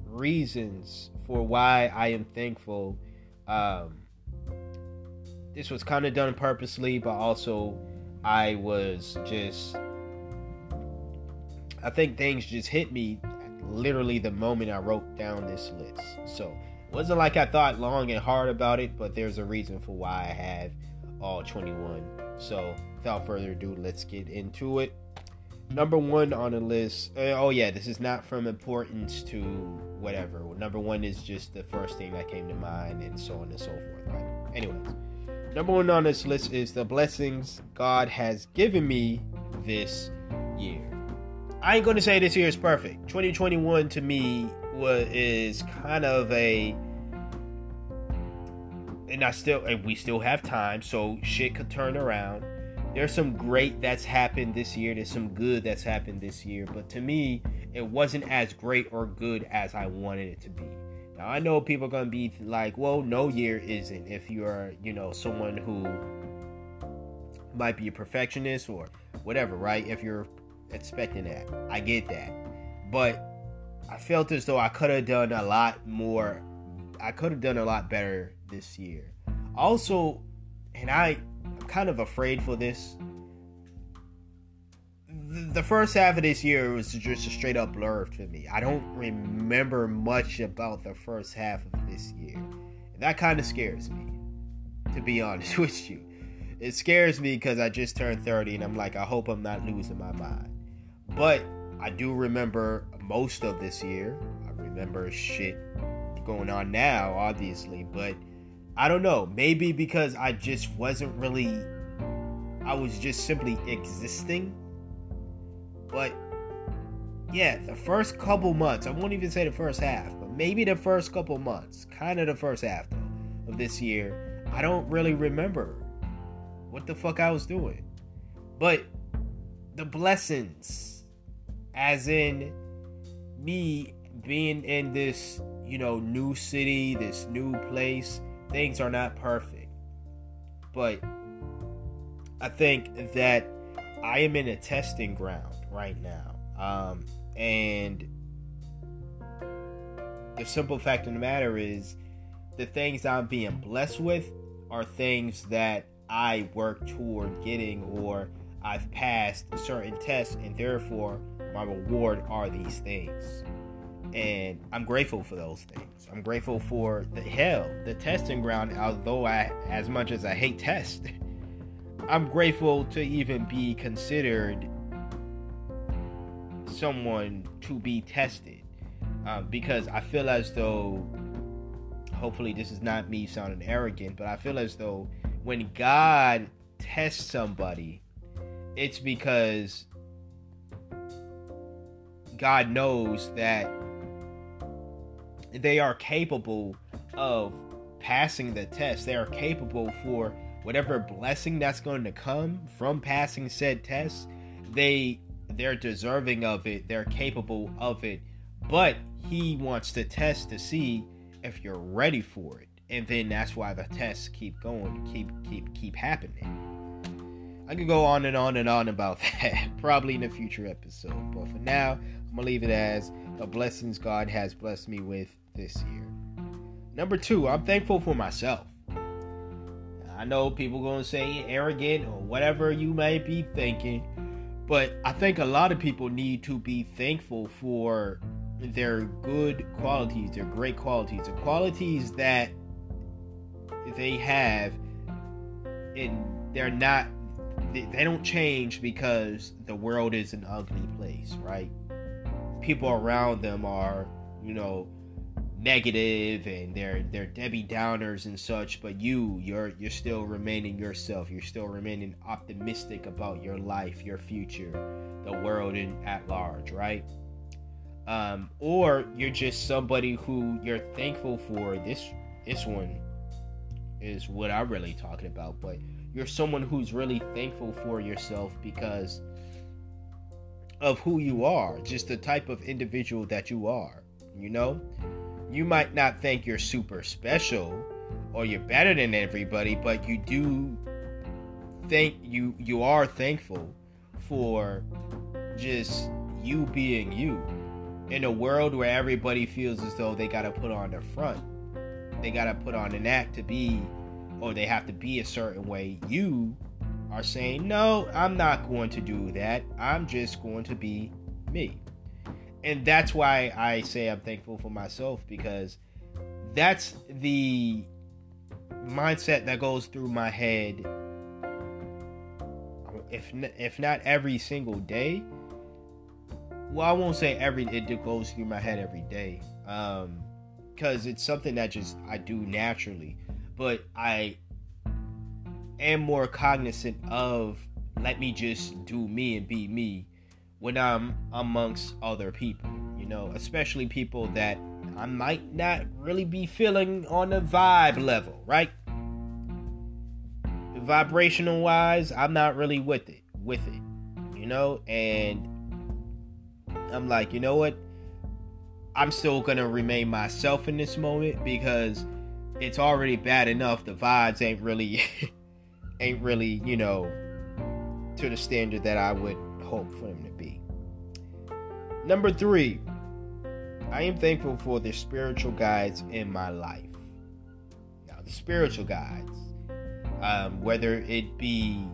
reasons for why I am thankful. Um, this was kind of done purposely, but also I was just I think things just hit me literally the moment I wrote down this list. So it wasn't like I thought long and hard about it, but there's a reason for why I have all 21. So without further ado, let's get into it. Number one on the list. Uh, oh yeah, this is not from importance to whatever. Number one is just the first thing that came to mind, and so on and so forth. Right. Anyways, number one on this list is the blessings God has given me this year. I ain't gonna say this year is perfect. 2021 to me was is kind of a and I still and we still have time, so shit could turn around. There's some great that's happened this year. There's some good that's happened this year, but to me, it wasn't as great or good as I wanted it to be. Now I know people are gonna be like, "Well, no year isn't." If you're, you know, someone who might be a perfectionist or whatever, right? If you're expecting that, I get that, but I felt as though I could have done a lot more. I could have done a lot better this year. Also, and I, I'm kind of afraid for this. The first half of this year was just a straight up blur for me. I don't remember much about the first half of this year. And that kind of scares me, to be honest with you. It scares me because I just turned 30 and I'm like, I hope I'm not losing my mind. But I do remember most of this year. I remember shit going on now, obviously, but I don't know. Maybe because I just wasn't really, I was just simply existing. But yeah, the first couple months, I won't even say the first half, but maybe the first couple months, kind of the first half though, of this year, I don't really remember what the fuck I was doing. But the blessings, as in me being in this, you know, new city, this new place, things are not perfect. But I think that I am in a testing ground right now. Um, and the simple fact of the matter is the things I'm being blessed with are things that I work toward getting or I've passed certain tests and therefore my reward are these things. And I'm grateful for those things. I'm grateful for the hell, the testing ground, although I as much as I hate tests, I'm grateful to even be considered someone to be tested. Um, because I feel as though hopefully this is not me sounding arrogant, but I feel as though when God tests somebody, it's because God knows that they are capable of passing the test. They are capable for whatever blessing that's going to come from passing said test. They they're deserving of it. They're capable of it. But he wants to test to see if you're ready for it. And then that's why the tests keep going, keep keep keep happening. I could go on and on and on about that, probably in a future episode. But for now, I'm gonna leave it as the blessings God has blessed me with this year. Number two, I'm thankful for myself. I know people gonna say arrogant or whatever you may be thinking, but I think a lot of people need to be thankful for their good qualities, their great qualities, the qualities that they have, and they're not, they don't change because the world is an ugly place, right? People around them are, you know, negative and they're they're Debbie Downers and such, but you you're you're still remaining yourself. You're still remaining optimistic about your life, your future, the world in at large, right? Um, or you're just somebody who you're thankful for. This this one is what I'm really talking about, but you're someone who's really thankful for yourself because of who you are, just the type of individual that you are. You know, you might not think you're super special or you're better than everybody, but you do think you you are thankful for just you being you in a world where everybody feels as though they got to put on their front. They got to put on an act to be or they have to be a certain way. You are saying, no, I'm not going to do that. I'm just going to be me. And that's why I say I'm thankful for myself because that's the mindset that goes through my head if if not every single day well i won't say every it goes through my head every day um because it's something that just i do naturally but i am more cognizant of let me just do me and be me when I'm amongst other people, you know, especially people that I might not really be feeling on the vibe level, right? vibrational wise, I'm not really with it. With it, you know, and I'm like, you know what? I'm still gonna remain myself in this moment because it's already bad enough. The vibes ain't really, ain't really, you know, to the standard that I would hope for them to be. Number three, I am thankful for the spiritual guides in my life. Now, the spiritual guides, um, whether it be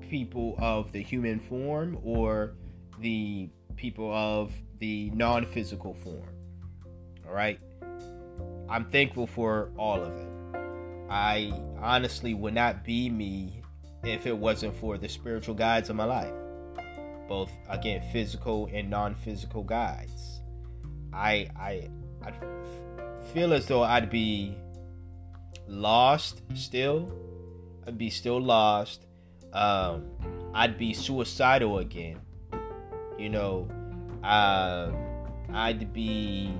people of the human form or the people of the non physical form. All right. I'm thankful for all of it. I honestly would not be me if it wasn't for the spiritual guides of my life. Both, again, physical and non physical guides. I, I, I feel as though I'd be lost still. I'd be still lost. Um, I'd be suicidal again you know, uh, I'd be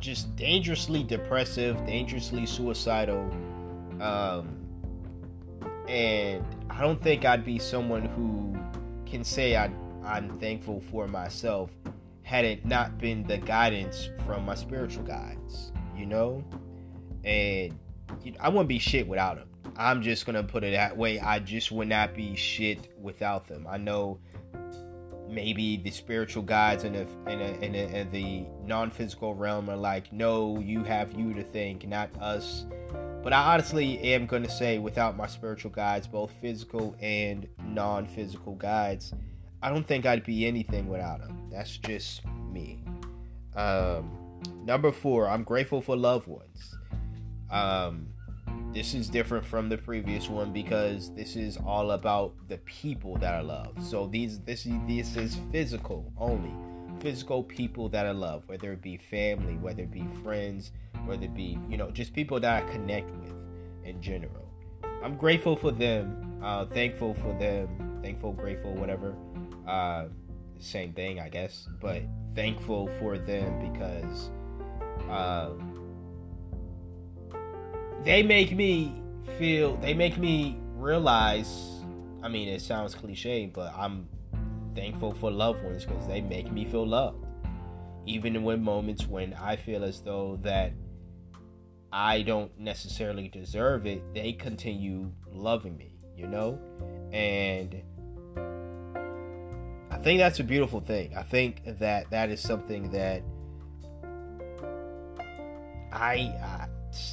just dangerously depressive, dangerously suicidal. Um, and I don't think I'd be someone who can say I, I'm thankful for myself had it not been the guidance from my spiritual guides, you know? And you know, I wouldn't be shit without them. I'm just gonna put it that way. I just would not be shit without them. I know maybe the spiritual guides in, the the non-physical realm are like, no, you have you to think not us. But I honestly am gonna say, without my spiritual guides, both physical and non-physical guides, I don't think I'd be anything without them. That's just me. Um, number four, I'm grateful for loved ones. Um, this is different from the previous one because this is all about the people that I love. So these this this is physical only. Physical people that I love, whether it be family, whether it be friends, whether it be, you know, just people that I connect with in general. I'm grateful for them, uh, thankful for them, thankful, grateful, whatever. Uh, same thing, I guess, but thankful for them because um, they make me feel they make me realize i mean it sounds cliche but i'm thankful for loved ones because they make me feel loved. Even when moments when i feel as though that i don't necessarily deserve it they continue loving me you know? And i think that's a beautiful thing. I think that that is something that i, I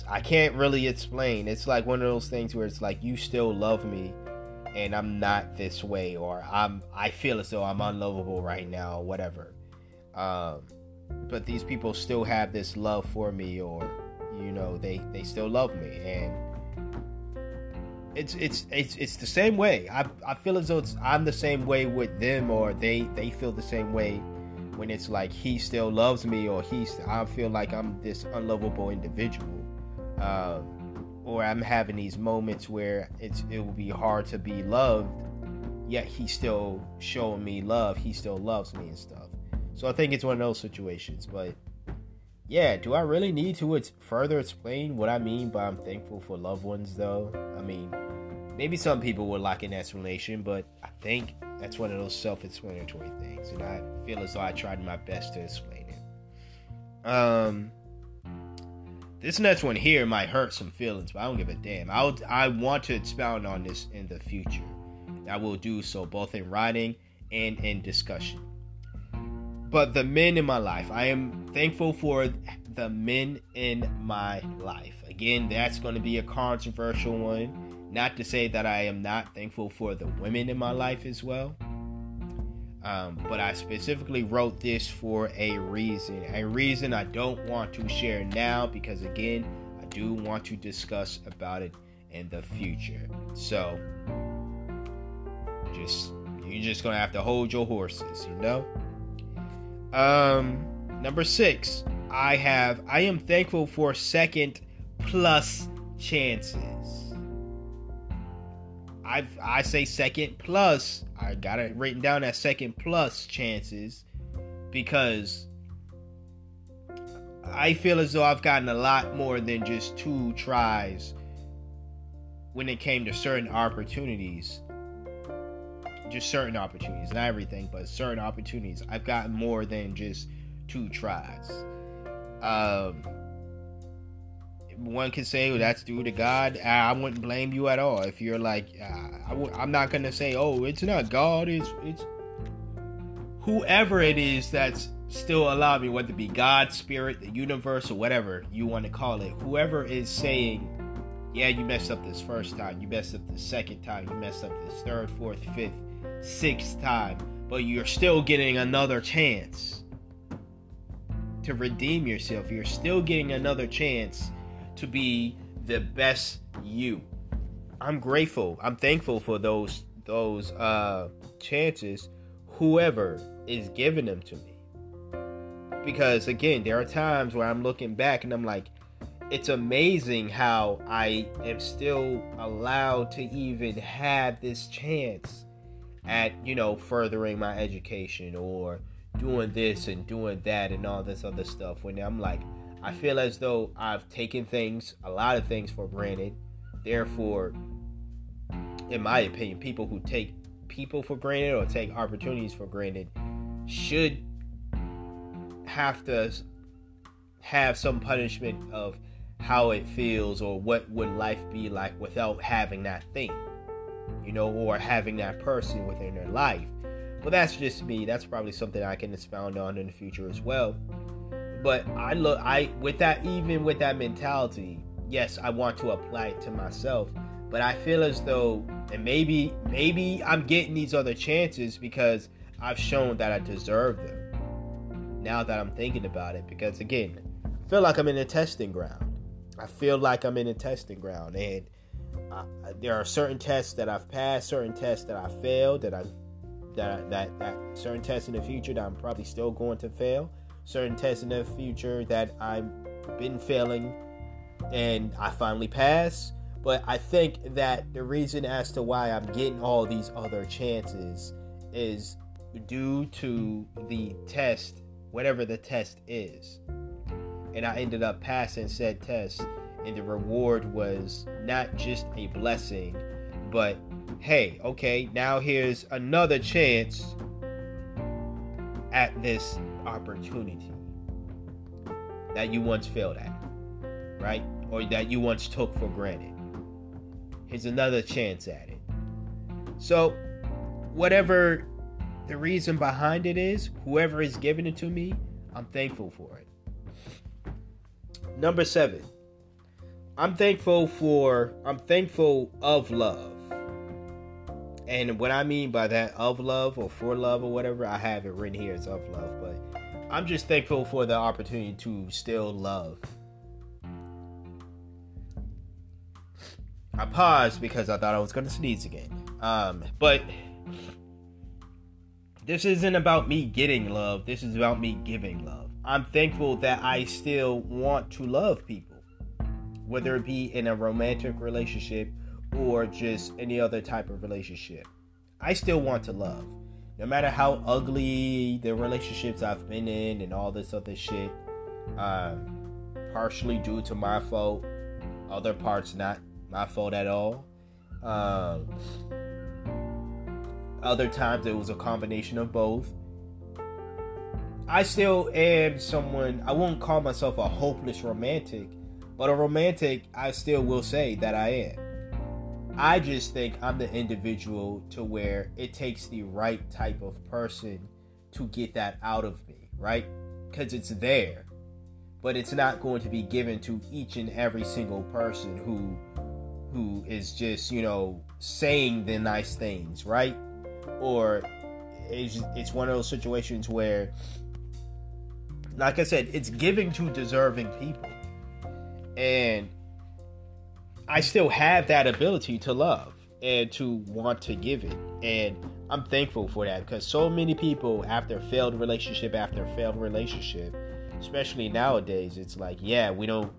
I can't really explain. It's like one of those things where it's like you still love me and I'm not this way or I'm I feel as though I'm unlovable right now or whatever. Um, but these people still have this love for me or you know they they still love me and it's it's it's it's the same way. I I feel as though it's I'm the same way with them or they they feel the same way when it's like he still loves me or he's I feel like I'm this unlovable individual um, or I'm having these moments where it's it will be hard to be loved, yet he's still showing me love. He still loves me and stuff. So I think it's one of those situations. But yeah, do I really need to ex- further explain what I mean by I'm thankful for loved ones? Though I mean, maybe some people would like an explanation, but I think that's one of those self-explanatory things, and I feel as though I tried my best to explain it. Um this next one here might hurt some feelings, but I don't give a damn. I I want to expound on this in the future. I will do so both in writing and in discussion. But the men in my life, I am thankful for the men in my life. Again, that's going to be a controversial one. Not to say that I am not thankful for the women in my life as well. Um, but I specifically wrote this for a reason. A reason I don't want to share now because, again, I do want to discuss about it in the future. So, just you're just gonna have to hold your horses, you know. Um, number six, I have I am thankful for second plus chances. I I say second plus. I got it written down as second plus chances because I feel as though I've gotten a lot more than just two tries when it came to certain opportunities, just certain opportunities, not everything, but certain opportunities, I've gotten more than just two tries. Um, one could say well, that's due to God. I wouldn't blame you at all if you're like, uh, i w- I'm not gonna say, oh, it's not God. It's it's whoever it is that's still allowing whether it be God, Spirit, the universe, or whatever you want to call it. Whoever is saying, yeah, you messed up this first time, you messed up the second time, you messed up this third, fourth, fifth, sixth time, but you're still getting another chance to redeem yourself. You're still getting another chance to be the best you. I'm grateful. I'm thankful for those those uh chances whoever is giving them to me. Because again, there are times where I'm looking back and I'm like it's amazing how I am still allowed to even have this chance at, you know, furthering my education or doing this and doing that and all this other stuff when I'm like I mm. feel as though I've taken things, a lot of things for granted. Therefore, in my opinion, people who take people for granted or take opportunities for granted should have to have some punishment of how it feels or what would life be like without having that thing, you know, or having that person within their life. But that's just me. That's probably something I can expound on in the future as well. But I look, I with that, even with that mentality, yes, I want to apply it to myself. But I feel as though, and maybe, maybe I'm getting these other chances because I've shown that I deserve them. Now that I'm thinking about it, because again, I feel like I'm in a testing ground. I feel like I'm in a testing ground, and there are certain tests that I've passed, certain tests that I failed, that I that that that certain tests in the future that I'm probably still going to fail certain tests in the future that I've been failing and I finally pass. But I think that the reason as to why I'm getting all these other chances is due to the test, whatever the test is. And I ended up passing said test, and the reward was not just a blessing, but hey, okay, now here's another chance at this opportunity that you once failed at, right? Or that you once took for granted. Here's another chance at it. So, whatever the reason behind it is, whoever is giving it to me, I'm thankful for it. Number seven, I'm thankful for, I'm thankful of love. And what I mean by that, of love or for love or whatever, I have it written here as of love, but I'm just thankful for the opportunity to still love. I paused because I thought I was going to sneeze again. Um, but this isn't about me getting love. This is about me giving love. I'm thankful that I still want to love people, whether it be in a romantic relationship or just any other type of relationship. I still want to love no matter how ugly the relationships I've been in and all this other shit, um, partially due to my fault, other parts not my fault at all. Um, other times it was a combination of both. I still am someone, I won't call myself a hopeless romantic, but a romantic, I still will say that I am. I just think I'm the individual to where it takes the right type of person to get that out of me, right? Because it's there, but it's not going to be given to each and every single person who who is just you know saying the nice things, right? Or it's, it's one of those situations where, like I said, it's giving to deserving people, and I still have that ability to love and to want to give it. And I'm thankful for that because so many people, after failed relationship after failed relationship, especially nowadays, it's like, yeah, we don't.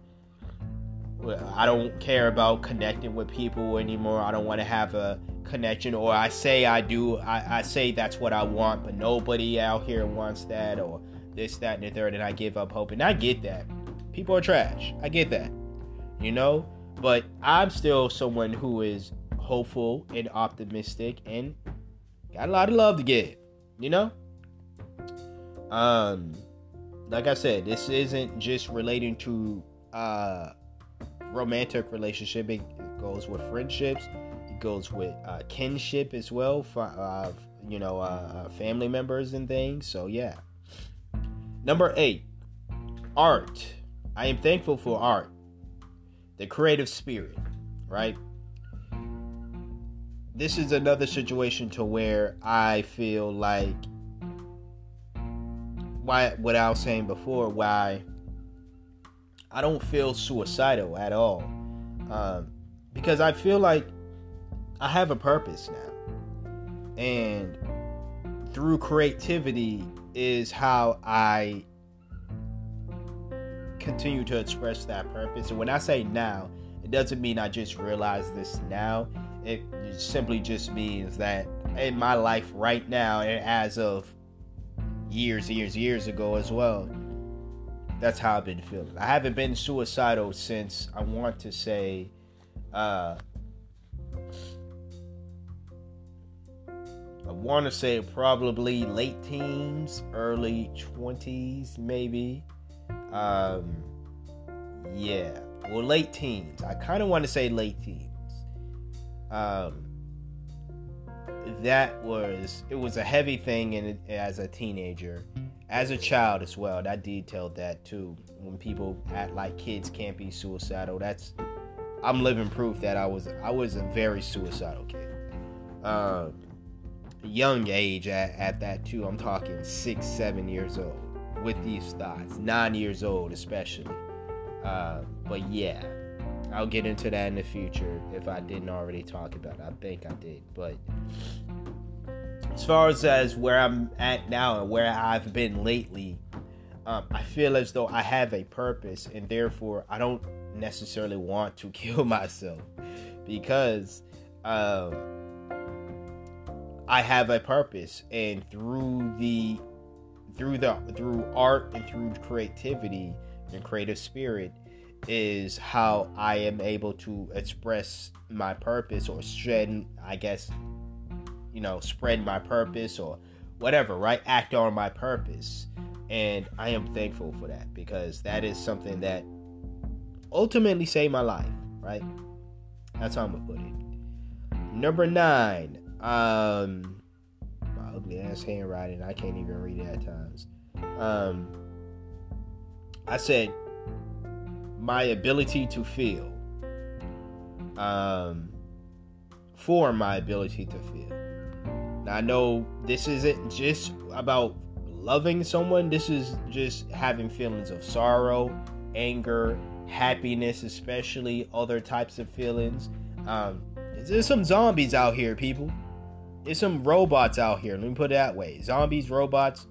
I don't care about connecting with people anymore. I don't want to have a connection, or I say I do. I, I say that's what I want, but nobody out here wants that, or this, that, and the third, and I give up hope. And I get that. People are trash. I get that. You know? But I'm still someone who is hopeful and optimistic and got a lot of love to give, you know? Um like I said, this isn't just relating to uh romantic relationship. It, goes with friendships. It goes with uh, kinship as well. For, uh, you know, uh, uh, family members and things. So yeah. Number eight, art. I am thankful for art, the creative spirit, right? This is another situation to where I feel like why what I was saying before, why I don't feel suicidal at all. Um, because I feel like I have a purpose now. And through creativity is how I continue to express that purpose. And when I say now, it doesn't mean I just realize this now. It simply just means that in my life right now, and as of years, years, years ago as well, that's how I've been feeling. I haven't been suicidal since I want to say uh I want to say probably late teens, early 20s, maybe. Um, yeah, well, late teens. I kind of want to say late teens. Um, that was it was a heavy thing in as a teenager, as a child as well. That detailed that too. When people act like kids can't be suicidal, that's I'm living proof that I was I was a very suicidal kid. Um, young age at, at that too. I'm talking six, seven years old with these thoughts, nine years old especially. Uh, but yeah, I'll get into that in the future if I didn't already talk about it. I think I did, but as far as as where I'm at now and where I've been lately, um, I feel as though I have a purpose, and therefore I don't necessarily want to kill myself because. Um, I have a purpose, and through the through the through art and through creativity and creative spirit is how I am able to express my purpose or shed, I guess, you know, spread my purpose or whatever, right? Act on my purpose. And I am thankful for that because that is something that ultimately saved my life, right? That's how I'm gonna put it. Number nine, um, ugly ass handwriting, I can't even read it at times. Um, I said my ability to feel. Um, for my ability to feel. Now I know this isn't just about loving someone. This is just having feelings of sorrow, anger, happiness, especially other types of feelings. Um, there's some zombies out here, people. There's some robots out here. Let me put it that way. Zombies, robots.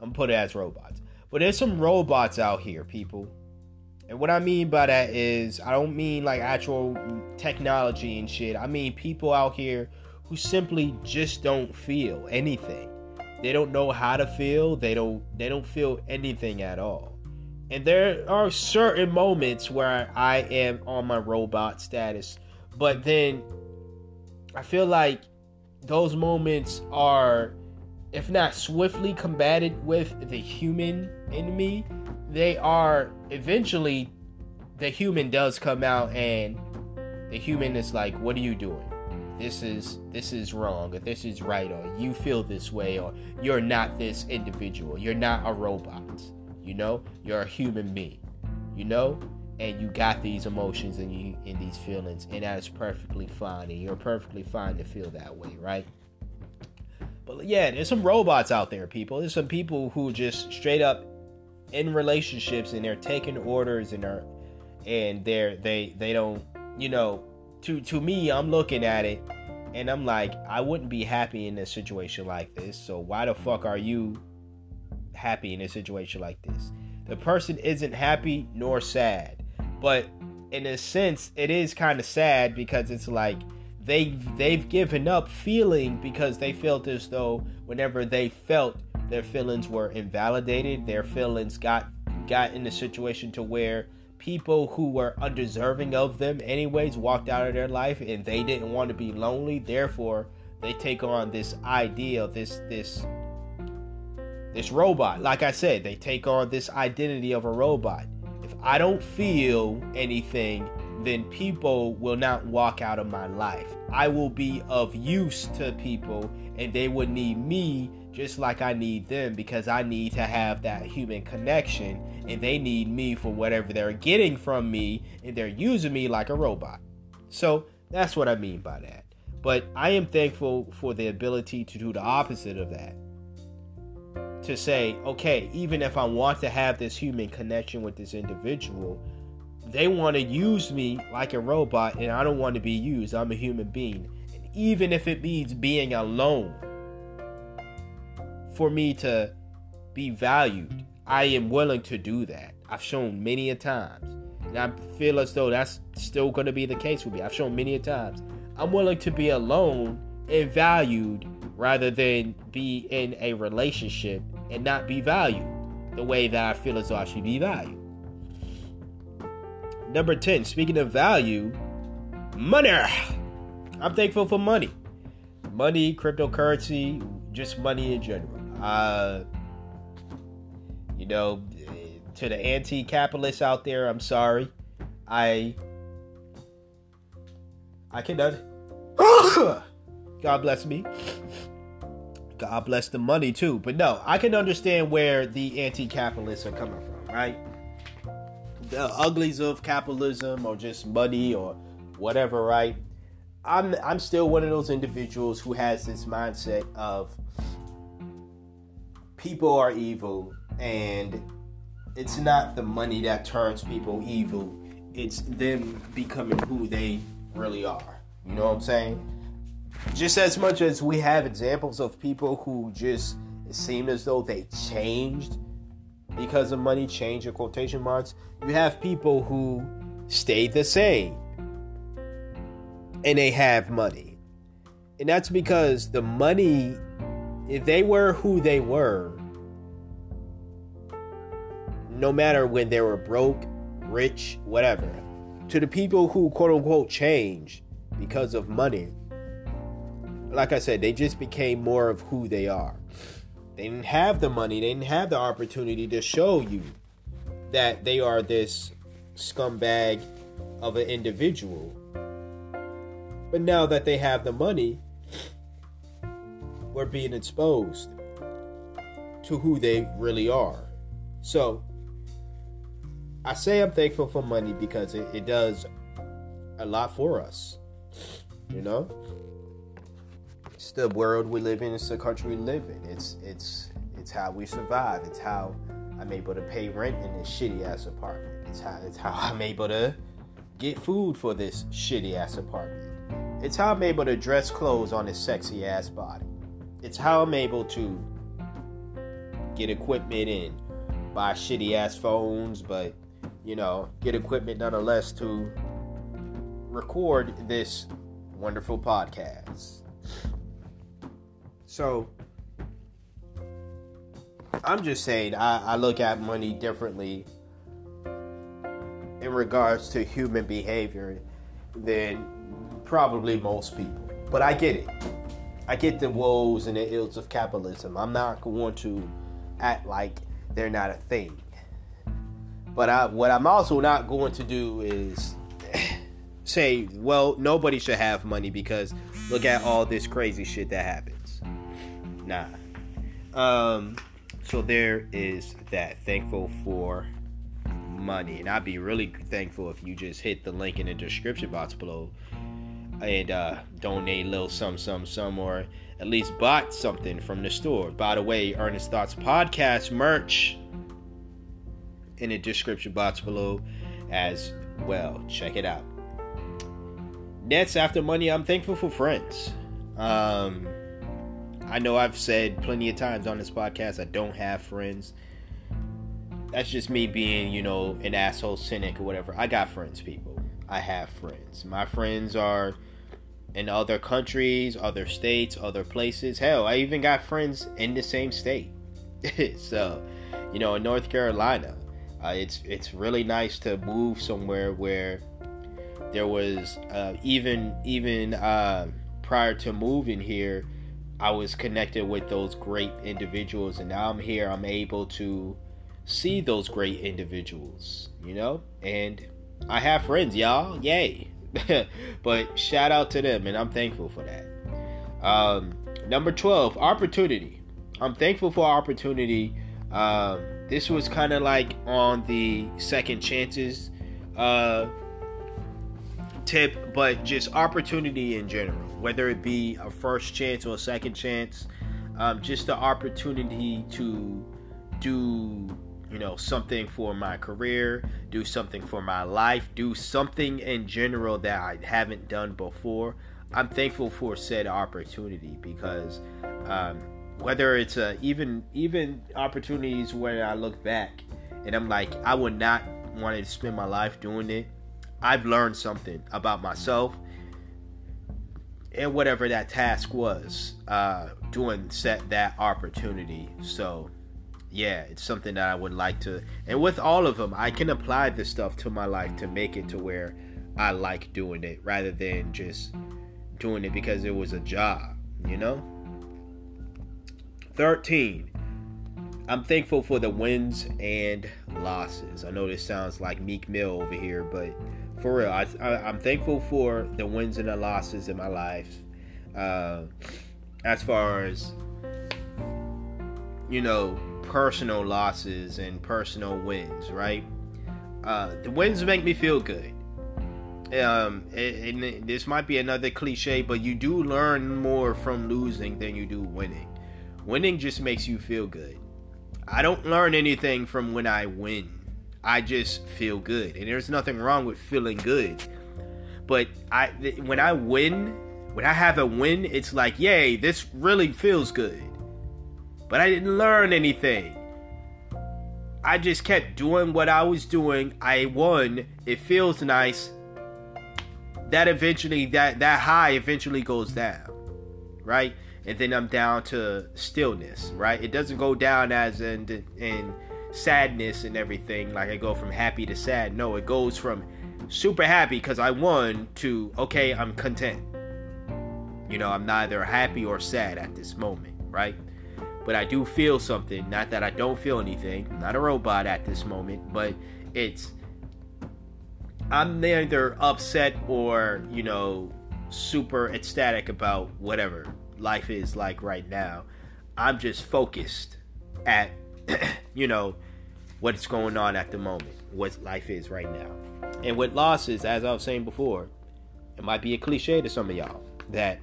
I'm put it as robots. But there's some robots out here, people. And what I mean by that is I don't mean like actual technology and shit. I mean people out here who simply just don't feel anything. They don't know how to feel. They don't they don't feel anything at all. And there are certain moments where I am on my robot status, but then I feel like those moments are, if not swiftly combated with the human me, they are eventually the human does come out and the human is like, what are you doing? This is this is wrong, or this is right, or you feel this way, or you're not this individual. You're not a robot. You know, you're a human being. You know, and you got these emotions and you in these feelings and that is perfectly fine and you're perfectly fine to feel that way right? But yeah there's some robots out there people. There's some people who just straight up in relationships and they're taking orders and are and they're they they don't you know to to me i'm looking at it and i'm like i wouldn't be happy in a situation like this so why the fuck are you happy in a situation like this? The person isn't happy nor sad but in a sense, it is kind of sad because it's like they they've given up feeling because they felt as though whenever they felt their feelings were invalidated, their feelings got got in a situation to where people who were undeserving of them anyways walked out of their life and they didn't want to be lonely. Therefore they take on this idea this this this robot. Like i said they take on this identity of a robot i don't feel anything then people will not walk out of my life i will be of use to people and they would need me just like I need them because I need to have that human connection and they need me for whatever they're getting from me and they're using me like a robot. So that's what I mean by that. But I am thankful for the ability to do the opposite of that. To say, okay, even if I want to have this human connection with this individual, they want to use me like a robot and I don't want to be used. I'm a human being. And even if it means being alone for me to be valued, I am willing to do that. I've shown many a times. And I feel as though that's still going to be the case with me. I've shown many a times. I'm willing to be alone and valued rather than be in a relationship and not be valued the way that I feel as though I should be valued. Number 10, speaking of value, money. I'm thankful for money. Money, cryptocurrency, just money in general. Uh, you know, to the anti-capitalists out there, I'm sorry. I I cannot. God bless me. God bless the money too. But no, I can understand where the anti-capitalists are coming from, right? The uglies of capitalism or just money or whatever, right? I'm I'm still one of those individuals who has this mindset of people are evil and it's not the money that turns people evil it's them becoming who they really are you know what i'm saying just as much as we have examples of people who just seem as though they changed because of money change in quotation marks you have people who stayed the same and they have money. And that's because the money they were who they were, no matter when they were broke, rich, whatever, to the people who quote unquote change because of money, like I said, they just became more of who they are. They didn't have the money, they didn't have the opportunity to show you that they are this scumbag of an individual. But now that they have the money, we're being exposed to who they really are. So, I say I'm thankful for money because it, it does a lot for us. You know? It's the world we live in, it's the country we live in. It's it's it's how we survive. It's how I'm able to pay rent in this shitty ass apartment. It's how it's how I'm able to get food for this shitty ass apartment. It's how I'm able to dress clothes on this sexy ass body it's how I'm able to get equipment in, buy shitty ass phones, but you know, get equipment nonetheless to record this wonderful podcast. So, I'm just saying, I, I look at money differently in regards to human behavior than probably most people. But I get it. I get the woes and the ills of capitalism. I'm not going to act like they're not a thing. But I, what I'm also not going to do is say, well, nobody should have money because look at all this crazy shit that happens. Nah. Um, so there is that. Thankful for money. And I'd be really thankful if you just hit the link in the description box below and uh, donate a little some, some, some, or at least bought something from the store. By the way, Earnest Thoughts podcast merch in the description box below as well. Check it out. Next, after money, I'm thankful for friends. Um, I know I've said plenty of times on this podcast I don't have friends. That's just me being, you know, an asshole cynic or whatever. I got friends, people. I have friends. My friends are in other countries, other states, other places. Hell, I even got friends in the same state. so, you know, in North Carolina, Uh, it's it's really nice to move somewhere where there was uh, even even uh, prior to moving here, I was connected with those great individuals, and now I'm here. I'm able to see those great individuals, you know, and I have friends, y'all. Yay! but shout out to them, and I'm thankful for that. Um, number twelve, opportunity. I'm thankful for opportunity. Um, this was kind of like on the second chances uh, tip, but just opportunity in general, whether it be a first chance or a second chance, um, just the opportunity to do you know something for my career do something for my life do something in general that i haven't done before i'm thankful for said opportunity because um, whether it's a, even even opportunities where I look back and I'm like I would not want to spend my life doing it. I've learned something about myself and whatever that task was uh, doing set that opportunity. So yeah, it's something that I would like to. And with all of them, I can apply this stuff to my life to make it to where I like doing it rather than just doing it because it was a job, you know? 13. I'm thankful for the wins and losses. I know this sounds like Meek Mill over here, but for real, I, am thankful for the wins and the losses in my life. Uh, as far as, you know, personal losses and personal wins, right? Uh, the wins make me feel good. Um, and, and this might be another cliche, but you do learn more from losing than you do winning. Winning just makes you feel good. I don't learn anything from when I win. I just feel good. And there's nothing wrong with feeling good. But I when I win, when I have a win, it's like, "Yay, this really feels good." But I didn't learn anything. I just kept doing what I was doing. I won. It feels nice. That eventually that that high eventually goes down. Right? and then I'm down to stillness, right? It doesn't go down as in in sadness and everything like I go from happy to sad. No, it goes from super happy because I won to okay, I'm content. You know, I'm neither happy or sad at this moment, right? But I do feel something. Not that I don't feel anything. I'm not a robot at this moment, but it's I'm neither upset or, you know, super ecstatic about whatever life is like right now. I'm just focused at, you know, what's going on at the moment, what life is right now. And with losses, as I was saying before, it might be a cliche to some of y'all that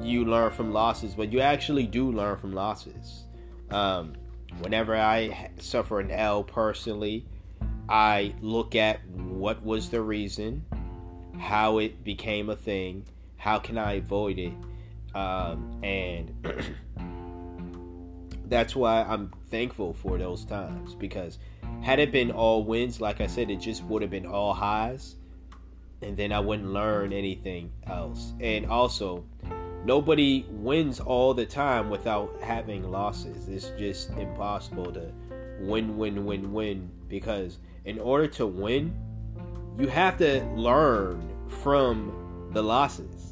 you learn from losses, but you actually do learn from losses. Um, whenever I suffer an L personally, I look at what was the reason, how it became a thing, how can I avoid it, um, and that's why I'm thankful for those times because had it been all wins, like I said, it just would have been all highs, and then I wouldn't learn anything else. And also, nobody wins all the time without having losses. It's just impossible to win, win, win, win because in order to win, you have to learn from the losses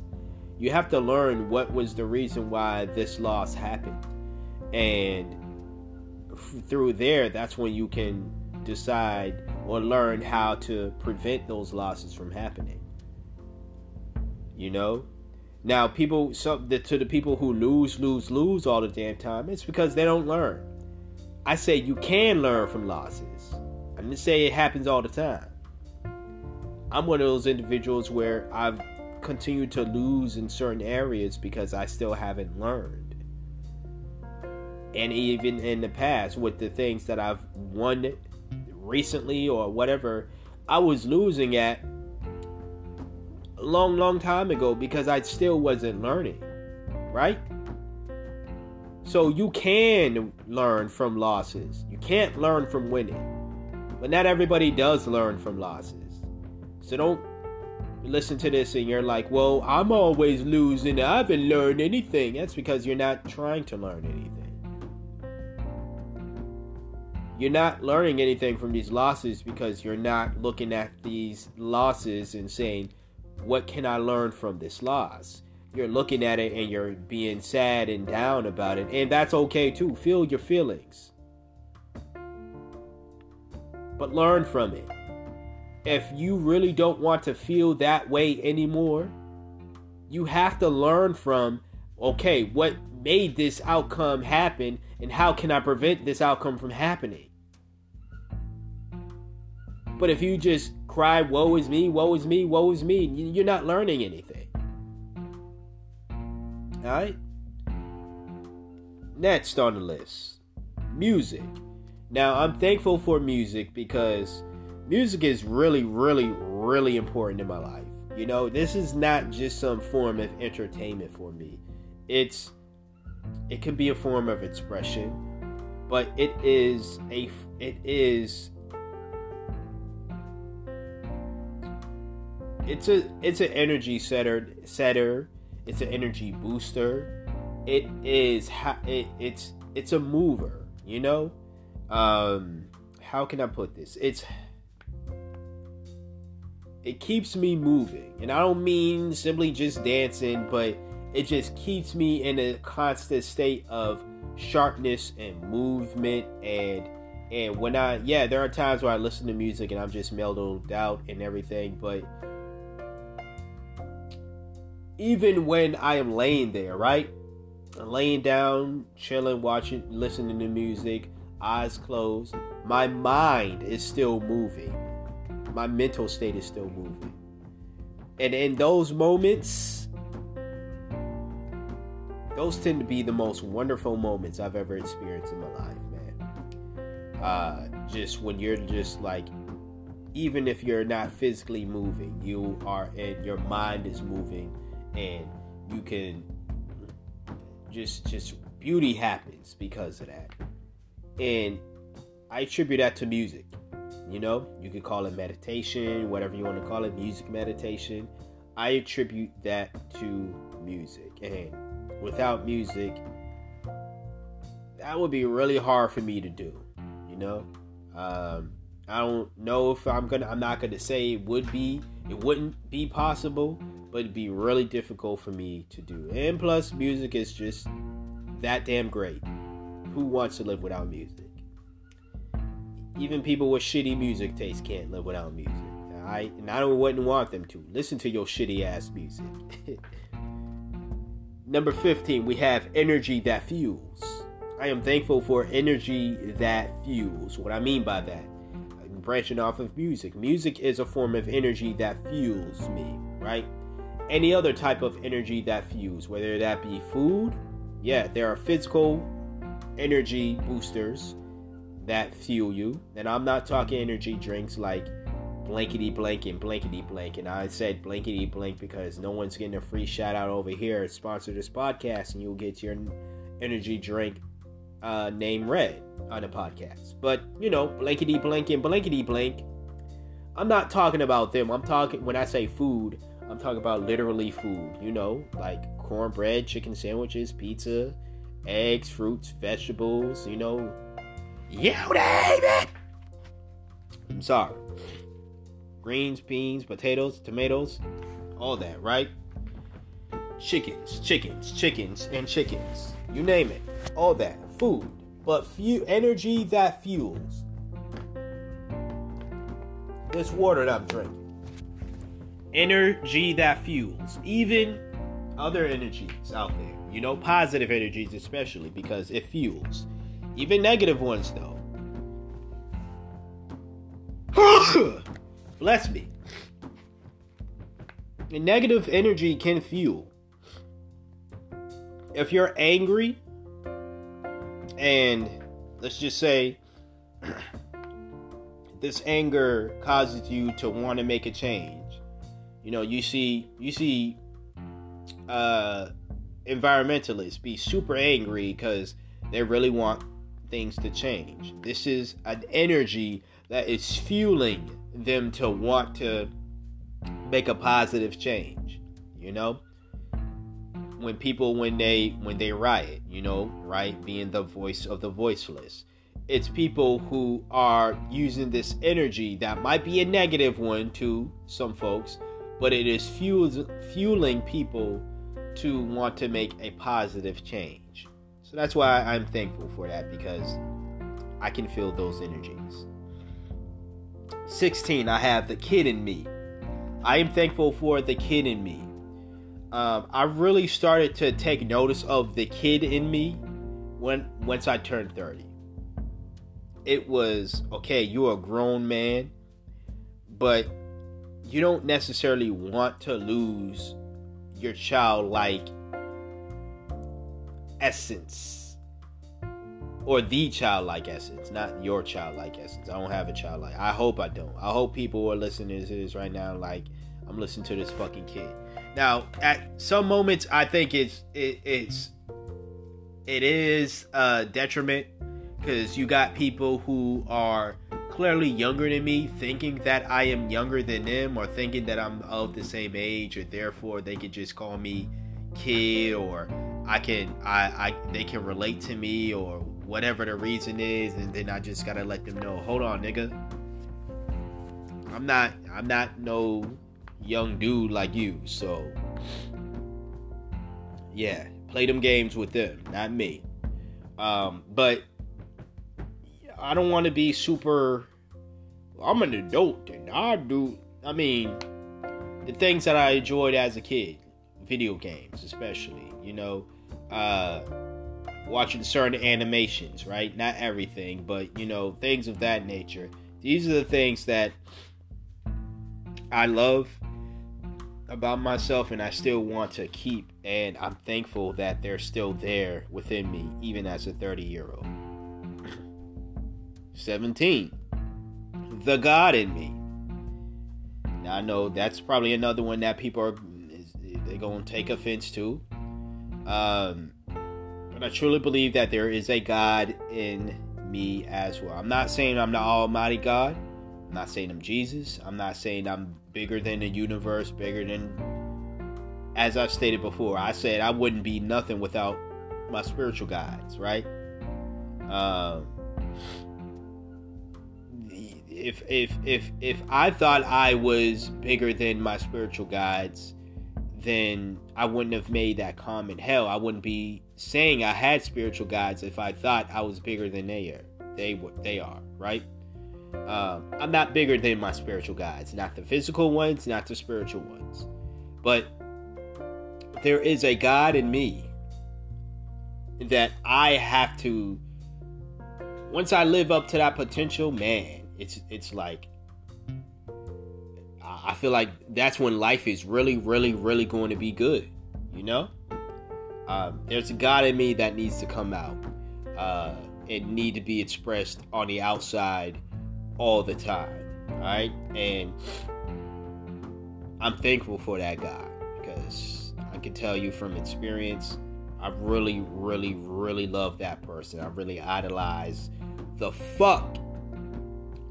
you have to learn what was the reason why this loss happened and through there that's when you can decide or learn how to prevent those losses from happening. You know? Now people the, to the people who lose lose lose all the damn time it's because they don't learn. I say you can learn from losses. I didn't say it happens all the time. I'm one of those individuals where i've continued to lose in certain areas because I still haven't learned. And even in the past, with the things that I've won recently or whatever, I was losing at a long, long time ago because I still wasn't learning. Right? So you can learn from losses. You can't learn from winning. But not everybody does learn from losses. So don't listen to this and you're like, well, I'm always losing. I haven't learned anything. That's because you're not trying to learn anything. You're not learning anything from these losses because you're not looking at these losses and saying, what can I learn from this loss? You're looking at it and you're being sad and down about it. And that's okay too. Feel your feelings. But learn from it. If you really don't want to feel that way anymore, you have to learn from okay, what made this outcome happen and how can I prevent this outcome from happening? But if you just cry, woe is me, woe is me, woe is me, you're not learning anything. Alright? Next on the list music. Now, I'm thankful for music because music is really, really, really important in my life. You know, this is not just some form of entertainment for me. It's it can be a form of expression, but it is a it is it's a it's an energy setter setter. It's an energy booster. It is it, it's it's a mover you know? Um how can i put this? It's it keeps me moving. And i don't mean simply just dancing but it just keeps me in a constant state of sharpness and movement and and when I yeah, there are times where I listen to music and I'm just mellowed out and everything, but even when I am laying there, right? laying down, chilling, watching, listening to music, eyes closed, my mind is still moving. My mental state is still moving. And in those moments, those tend to be the most wonderful moments I've ever experienced in my life, man. Uh, just when you're just like, even if you're not physically moving, you are, and your mind is moving, and you can just, just beauty happens because of that. And I attribute that to music. You know, you could call it meditation, whatever you want to call it, music meditation. I attribute that to music. And without music, that would be really hard for me to do. You know, um, I don't know if I'm gonna. I'm not gonna say it would be. It wouldn't be possible, but it'd be really difficult for me to do. And plus, music is just that damn great. Who wants to live without music? Even people with shitty music taste can't live without music. I and I don't wouldn't want them to. Listen to your shitty ass music. Number 15, we have energy that fuels. I am thankful for energy that fuels. What I mean by that, I'm branching off of music. Music is a form of energy that fuels me, right? Any other type of energy that fuels, whether that be food, yeah, there are physical energy boosters that fuel you. And I'm not talking energy drinks like blankety blank and blankety blank. And I said blankety blank because no one's getting a free shout out over here. Sponsor this podcast, and you'll get your energy drink uh, name read on the podcast. But you know, blankety blank and blankety blank. I'm not talking about them. I'm talking when I say food. I'm talking about literally food. You know, like cornbread, chicken sandwiches, pizza, eggs, fruits, vegetables. You know, you name it. I'm sorry greens, beans, potatoes, tomatoes, all that, right? Chickens, chickens, chickens, and chickens. You name it. All that. Food. But few energy that fuels. This water that I'm drinking. Energy that fuels. Even other energies out there. You know, positive energies especially because it fuels. Even negative ones though. Bless me. And negative energy can fuel. If you're angry, and let's just say this anger causes you to want to make a change. You know, you see, you see, uh, environmentalists be super angry because they really want things to change. This is an energy that is fueling them to want to make a positive change you know when people when they when they riot you know right being the voice of the voiceless it's people who are using this energy that might be a negative one to some folks, but it is fuels, fueling people to want to make a positive change. So that's why I'm thankful for that because I can feel those energies. 16, I have the kid in me. I am thankful for the kid in me. Um, I really started to take notice of the kid in me when once I turned 30. It was okay, you're a grown man, but you don't necessarily want to lose your childlike essence or the childlike essence, not your childlike essence. I don't have a childlike. I hope I don't. I hope people are listening to this right now like I'm listening to this fucking kid. Now, at some moments, I think it's it, it's it is a detriment because you got people who are clearly younger than me thinking that I am younger than them or thinking that I'm of the same age or therefore they can just call me kid or I can I, I they can relate to me or whatever the reason is and then I just gotta let them know hold on nigga I'm not I'm not no young dude like you so yeah play them games with them not me um but I don't want to be super. I'm an adult and I do. I mean, the things that I enjoyed as a kid, video games especially. You know, uh, watching certain animations, right? Not everything, but you know, things of that nature. These are the things that I love about myself and I still want to keep and I'm thankful that they're still there within me even as a 30 year old. 17. The God in me. Now I know that's probably another one that people are they're going to take offense to. Um, but I truly believe that there is a God in me as well. I'm not saying I'm the Almighty God. I'm not saying I'm Jesus. I'm not saying I'm bigger than the universe, bigger than. As I've stated before, I said I wouldn't be nothing without my spiritual guides, right? Um, if if if if I thought I was bigger than my spiritual guides, then I wouldn't have made that comment. Hell, I wouldn't be saying I had spiritual guides if I thought I was bigger than they are. They they are right. Um, I'm not bigger than my spiritual guides, not the physical ones, not the spiritual ones, but there is a God in me that I have to. Once I live up to that potential, man, it's it's like I feel like that's when life is really, really, really going to be good. You know, um, there's a God in me that needs to come out uh, and need to be expressed on the outside all the time. Right, and I'm thankful for that God because I can tell you from experience, I really, really, really love that person. I really idolize the fuck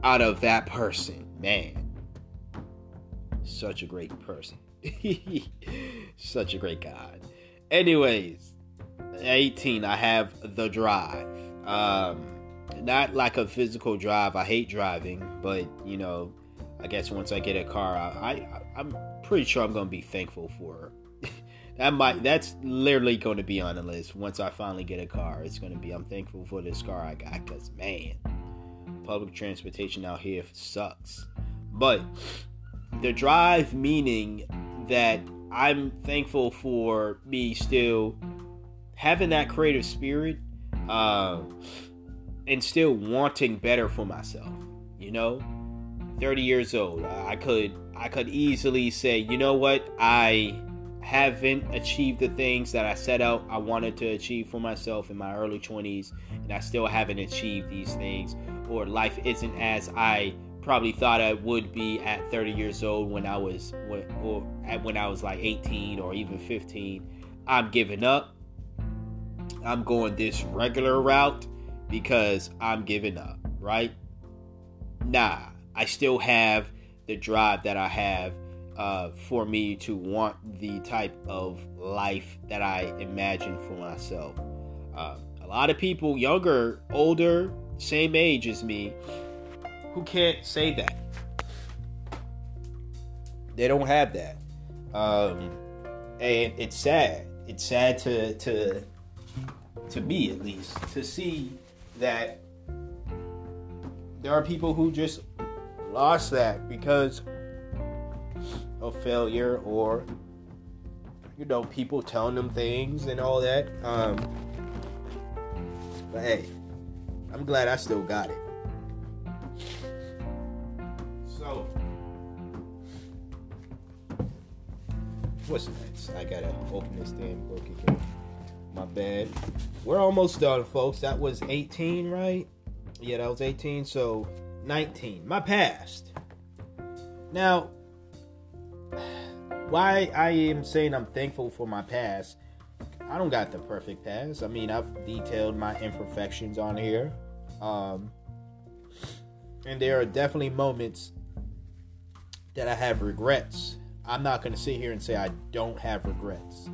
out of that person. Man, such a great person. such a great guy. Anyways, 18, I have the drive. Um, not like a physical drive. I hate driving, but you know, I guess once I get a car, I, I am pretty sure I'm gonna be thankful for. that might that's literally going to be on the list once I finally get a car. It's going to be I'm thankful for this car I got because man, public transportation out here sucks. But the drive meaning that I'm thankful for me still having that creative spirit uh, and still wanting better for myself. You know, 30 years old, I could I could easily say, you know what, I haven't achieved the things that I set out I wanted to achieve for myself in my early 20s, and I still haven't achieved these things, or life isn't as I probably thought I would be at 30 years old when I was when or when I was like 18 or even 15. I'm giving up. I'm going this regular route because I'm giving up, right? Nah, I still have the drive that I have uh, for me to want the type of life that I imagine for myself. Uh, a lot of people, younger, older, same age as me who can't say that. They don't have that. Um, and it's sad. It's sad to to to me at least to see that there are people who just lost that because of failure or you know people telling them things and all that um but hey i'm glad i still got it so. What's next? I gotta open this damn book again. My bad. We're almost done folks. That was 18 right? Yeah that was 18 so 19 my past. Now why I am saying I'm thankful for my past. I don't got the perfect past. I mean, I've detailed my imperfections on here. Um, and there are definitely moments that I have regrets. I'm not going to sit here and say I don't have regrets.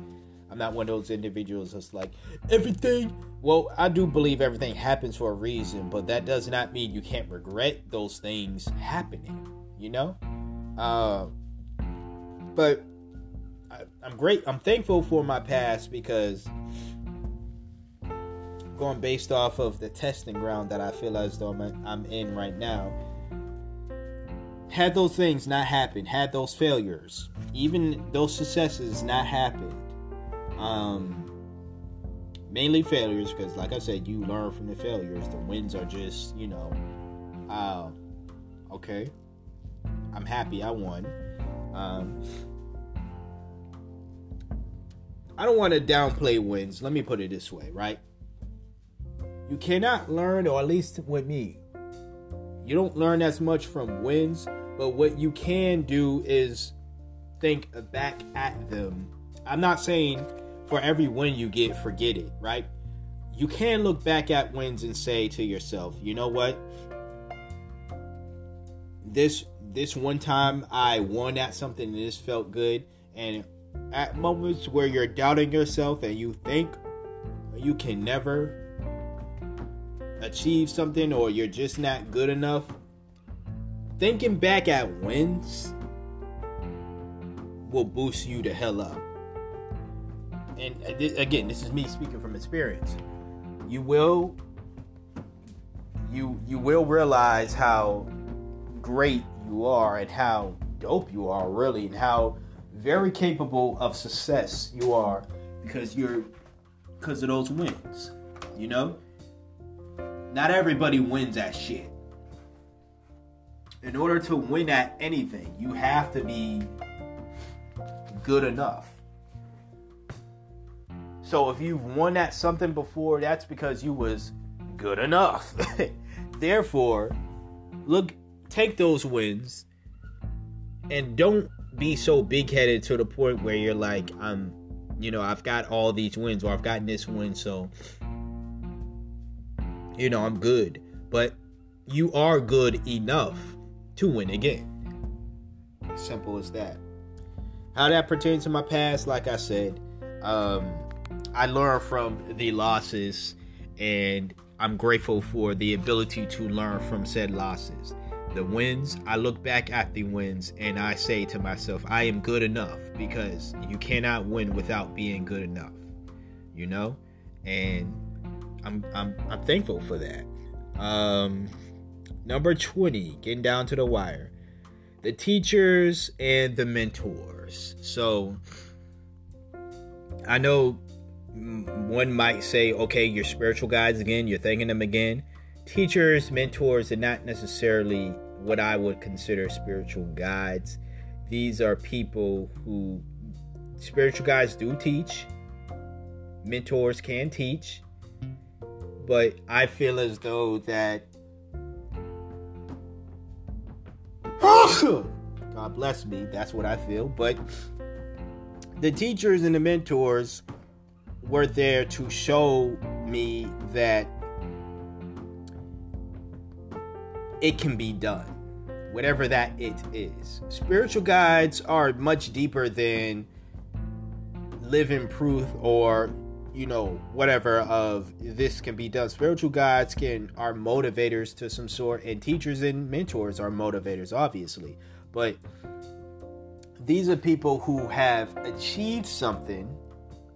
I'm not one of those individuals that's like, everything. Well, I do believe everything happens for a reason, but that does not mean you can't regret those things happening, you know? Uh, but I, I'm great. I'm thankful for my past because going based off of the testing ground that I feel as though I'm, I'm in right now. Had those things not happened, had those failures, even those successes not happened, um, mainly failures, because like I said, you learn from the failures. The wins are just, you know, uh, okay, I'm happy I won. Um, I don't want to downplay wins. Let me put it this way, right? You cannot learn, or at least with me, you don't learn as much from wins, but what you can do is think back at them. I'm not saying for every win you get, forget it, right? You can look back at wins and say to yourself, you know what? This this one time I won at something and this felt good and at moments where you're doubting yourself and you think you can never achieve something or you're just not good enough, thinking back at wins will boost you to hell up. And again, this is me speaking from experience. You will you you will realize how great you are and how dope you are really and how very capable of success you are because you're because of those wins. You know? Not everybody wins at shit. In order to win at anything, you have to be good enough. So if you've won at something before, that's because you was good enough. Therefore, look take those wins and don't be so big headed to the point where you're like, I'm, you know, I've got all these wins or I've gotten this win, so, you know, I'm good. But you are good enough to win again. Simple as that. How that pertains to my past, like I said, um, I learned from the losses and I'm grateful for the ability to learn from said losses the wins, I look back at the wins and I say to myself, I am good enough because you cannot win without being good enough. You know? And I'm I'm I'm thankful for that. Um number 20, getting down to the wire. The teachers and the mentors. So I know one might say, okay, your spiritual guides again, you're thanking them again teachers, mentors, and not necessarily what I would consider spiritual guides. These are people who spiritual guides do teach, mentors can teach, but I feel as though that God bless me, that's what I feel, but the teachers and the mentors were there to show me that it can be done, whatever that it is. Spiritual guides are much deeper than living proof or you know, whatever of this can be done. Spiritual guides can are motivators to some sort, and teachers and mentors are motivators, obviously. But these are people who have achieved something,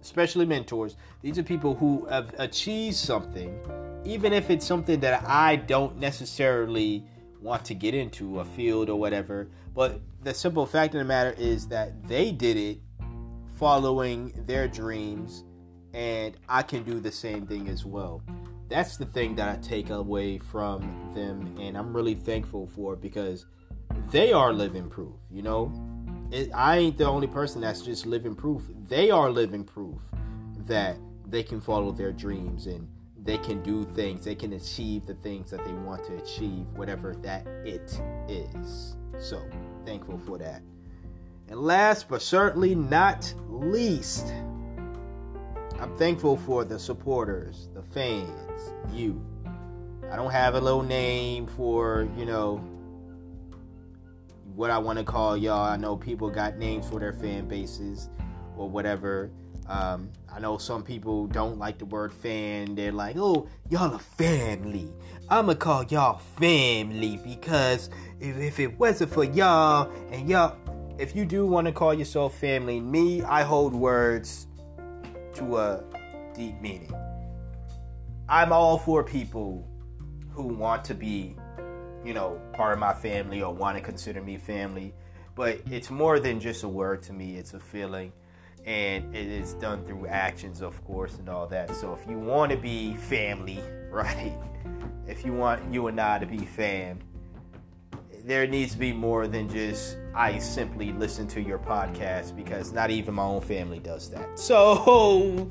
especially mentors. These are people who have achieved something, even if it's something that I don't necessarily want to get into a field or whatever. But the simple fact of the matter is that they did it following their dreams and I can do the same thing as well. That's the thing that I take away from them, and I'm really thankful for because they are living proof. You know, it, I ain't the only person that's just living proof. They are living proof that they can follow their dreams and they can do things, they can achieve the things that they want to achieve, whatever that it is. So, thankful for that. And last but certainly not least, I'm thankful for the supporters, the fans, you. I don't have a little name for, you know, what I want to call y'all. I know people got names for their fan bases or whatever. Um, I know some people don't like the word fan. They're like, oh, y'all a family. I'm going to call y'all family because if, if it wasn't for y'all and y'all, if you do want to call yourself family, me, I hold words to a deep meaning. I'm all for people who want to be, you know, part of my family or want to consider me family, but it's more than just a word to me, it's a feeling. And it is done through actions, of course, and all that. So if you want to be family, right? If you want you and I to be fam, there needs to be more than just I simply listen to your podcast because not even my own family does that. So,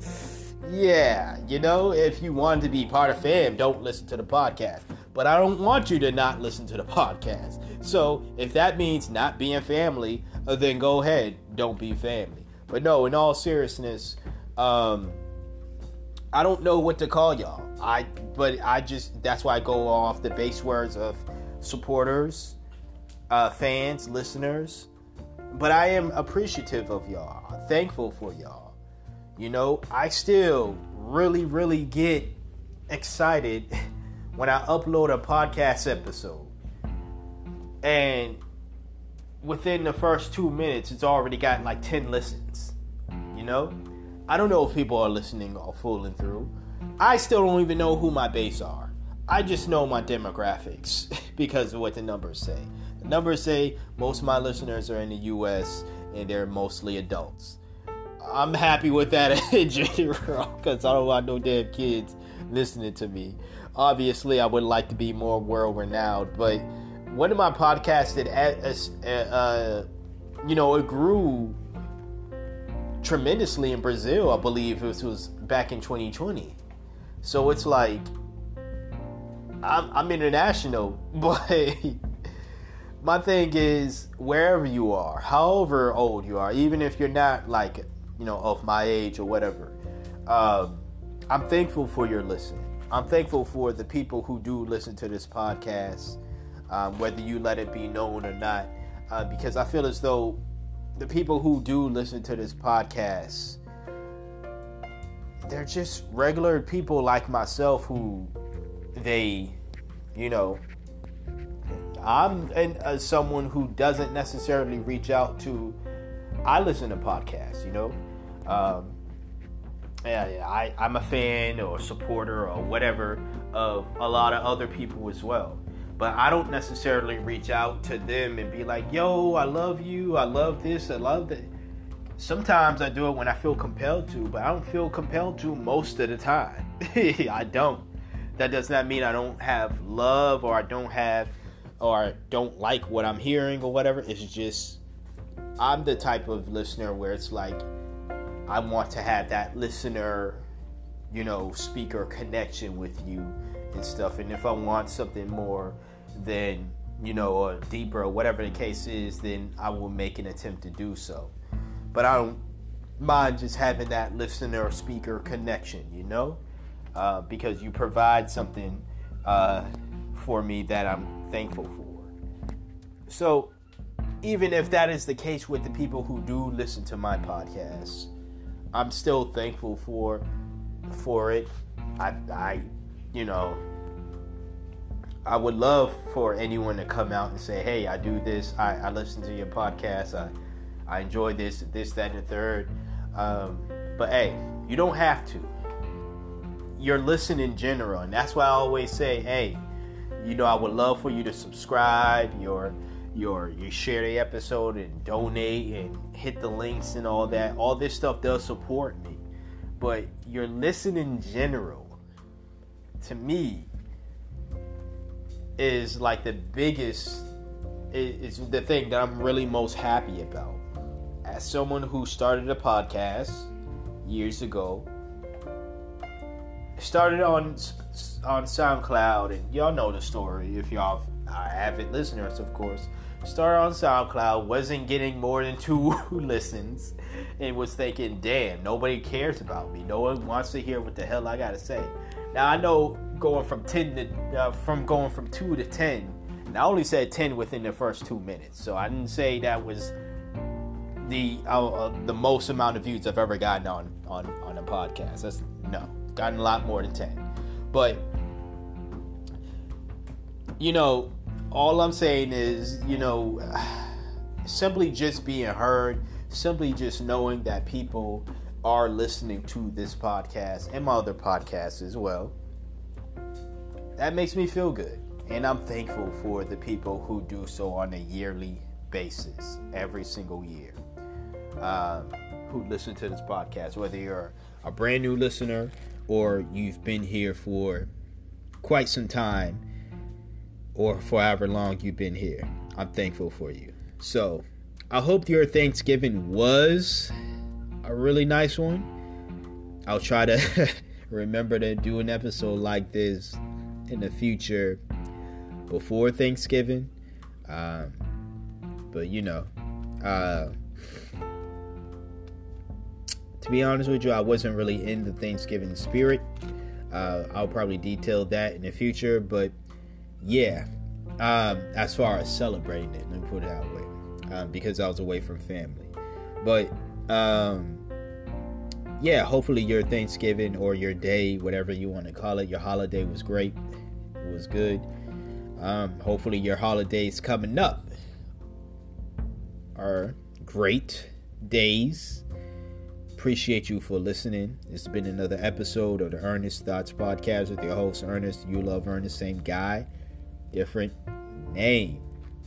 yeah, you know, if you want to be part of fam, don't listen to the podcast. But I don't want you to not listen to the podcast. So, if that means not being family, uh, then go ahead, don't be family. But no, in all seriousness, um, I don't know what to call y'all. I but I just that's why I go off the base words of supporters, uh, fans, listeners, but I am appreciative of y'all. thankful for y'all. You know, I still really, really get excited when I upload a podcast episode. And within the first two minutes, it's already got like 10 listens. You know? I don't know if people are listening or fooling through. I still don't even know who my base are. I just know my demographics because of what the numbers say numbers say most of my listeners are in the US and they're mostly adults. I'm happy with that in general because I don't want no damn kids listening to me. Obviously, I would like to be more world renowned, but one of my podcasts that, uh, you know, it grew tremendously in Brazil. I believe it was back in 2020. So it's like I'm, I'm international, but my thing is wherever you are, however old you are, even if you're not like you know of my age or whatever, um, I'm thankful for your listen. I'm thankful for the people who do listen to this podcast, um, whether you let it be known or not, uh, because I feel as though the people who do listen to this podcast, they're just regular people like myself who they, you know, I'm an, uh, someone who doesn't necessarily reach out to. I listen to podcasts, you know. Um, yeah, I, I'm a fan or supporter or whatever of a lot of other people as well. But I don't necessarily reach out to them and be like, yo, I love you. I love this. I love that. Sometimes I do it when I feel compelled to, but I don't feel compelled to most of the time. I don't. That does not mean I don't have love or I don't have or don't like what I'm hearing or whatever. It's just I'm the type of listener where it's like I want to have that listener, you know, speaker connection with you and stuff. And if I want something more than, you know, or deeper or whatever the case is, then I will make an attempt to do so. But I don't mind just having that listener speaker connection, you know, uh, because you provide something uh, for me that I'm thankful for. So, even if that is the case with the people who do listen to my podcast, I'm still thankful for for it. I, I, you know, I would love for anyone to come out and say, "Hey, I do this. I, I listen to your podcast. I, I enjoy this, this, that, and the third. Um, but hey, you don't have to. You're listening in general, and that's why I always say, "Hey, you know, I would love for you to subscribe, your, your, you share the episode and donate and hit the links and all that. All this stuff does support me, but you're listening in general. To me, is like the biggest is the thing that I'm really most happy about. As someone who started a podcast years ago, started on on SoundCloud, and y'all know the story if y'all are avid listeners, of course. Started on SoundCloud, wasn't getting more than two listens, and was thinking, "Damn, nobody cares about me. No one wants to hear what the hell I gotta say." Now I know going from ten to uh, from going from two to ten. And I only said ten within the first two minutes, so I didn't say that was the uh, uh, the most amount of views I've ever gotten on on on a podcast. That's no, gotten a lot more than ten. But you know, all I'm saying is, you know, simply just being heard, simply just knowing that people are listening to this podcast and my other podcasts as well that makes me feel good. And I'm thankful for the people who do so on a yearly basis, every single year, um, who listen to this podcast, whether you're a brand new listener or you've been here for quite some time or for however long you've been here. I'm thankful for you. So, I hope your Thanksgiving was a really nice one. I'll try to remember to do an episode like this in the future before Thanksgiving. Um, but you know, uh, to be honest with you, I wasn't really in the Thanksgiving spirit. Uh, I'll probably detail that in the future, but yeah, um, as far as celebrating it, let me put it that way, um, because I was away from family. But um, yeah, hopefully your Thanksgiving or your day, whatever you want to call it, your holiday was great. It was good. Um, hopefully your holidays coming up are great days. Appreciate you for listening. It's been another episode of the Earnest Thoughts Podcast with your host Ernest. You love Ernest, same guy, different name.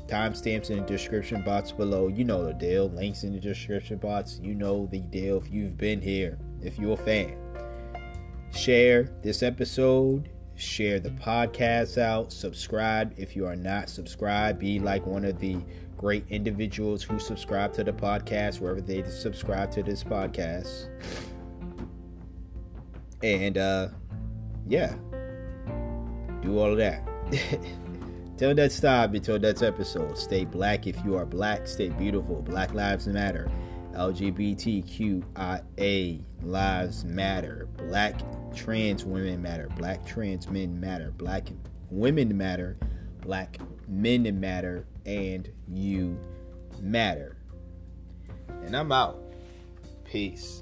Timestamps in the description box below. You know the deal. Links in the description box. You know the deal if you've been here, if you're a fan. Share this episode. Share the podcast out. Subscribe if you are not subscribed. Be like one of the great individuals who subscribe to the podcast, wherever they subscribe to this podcast. And uh yeah. Do all of that. Till next time, until next episode, stay black if you are black, stay beautiful. Black Lives Matter. LGBTQIA lives matter. Black trans women matter. Black trans men matter. Black women matter. Black men matter. And you matter. And I'm out. Peace.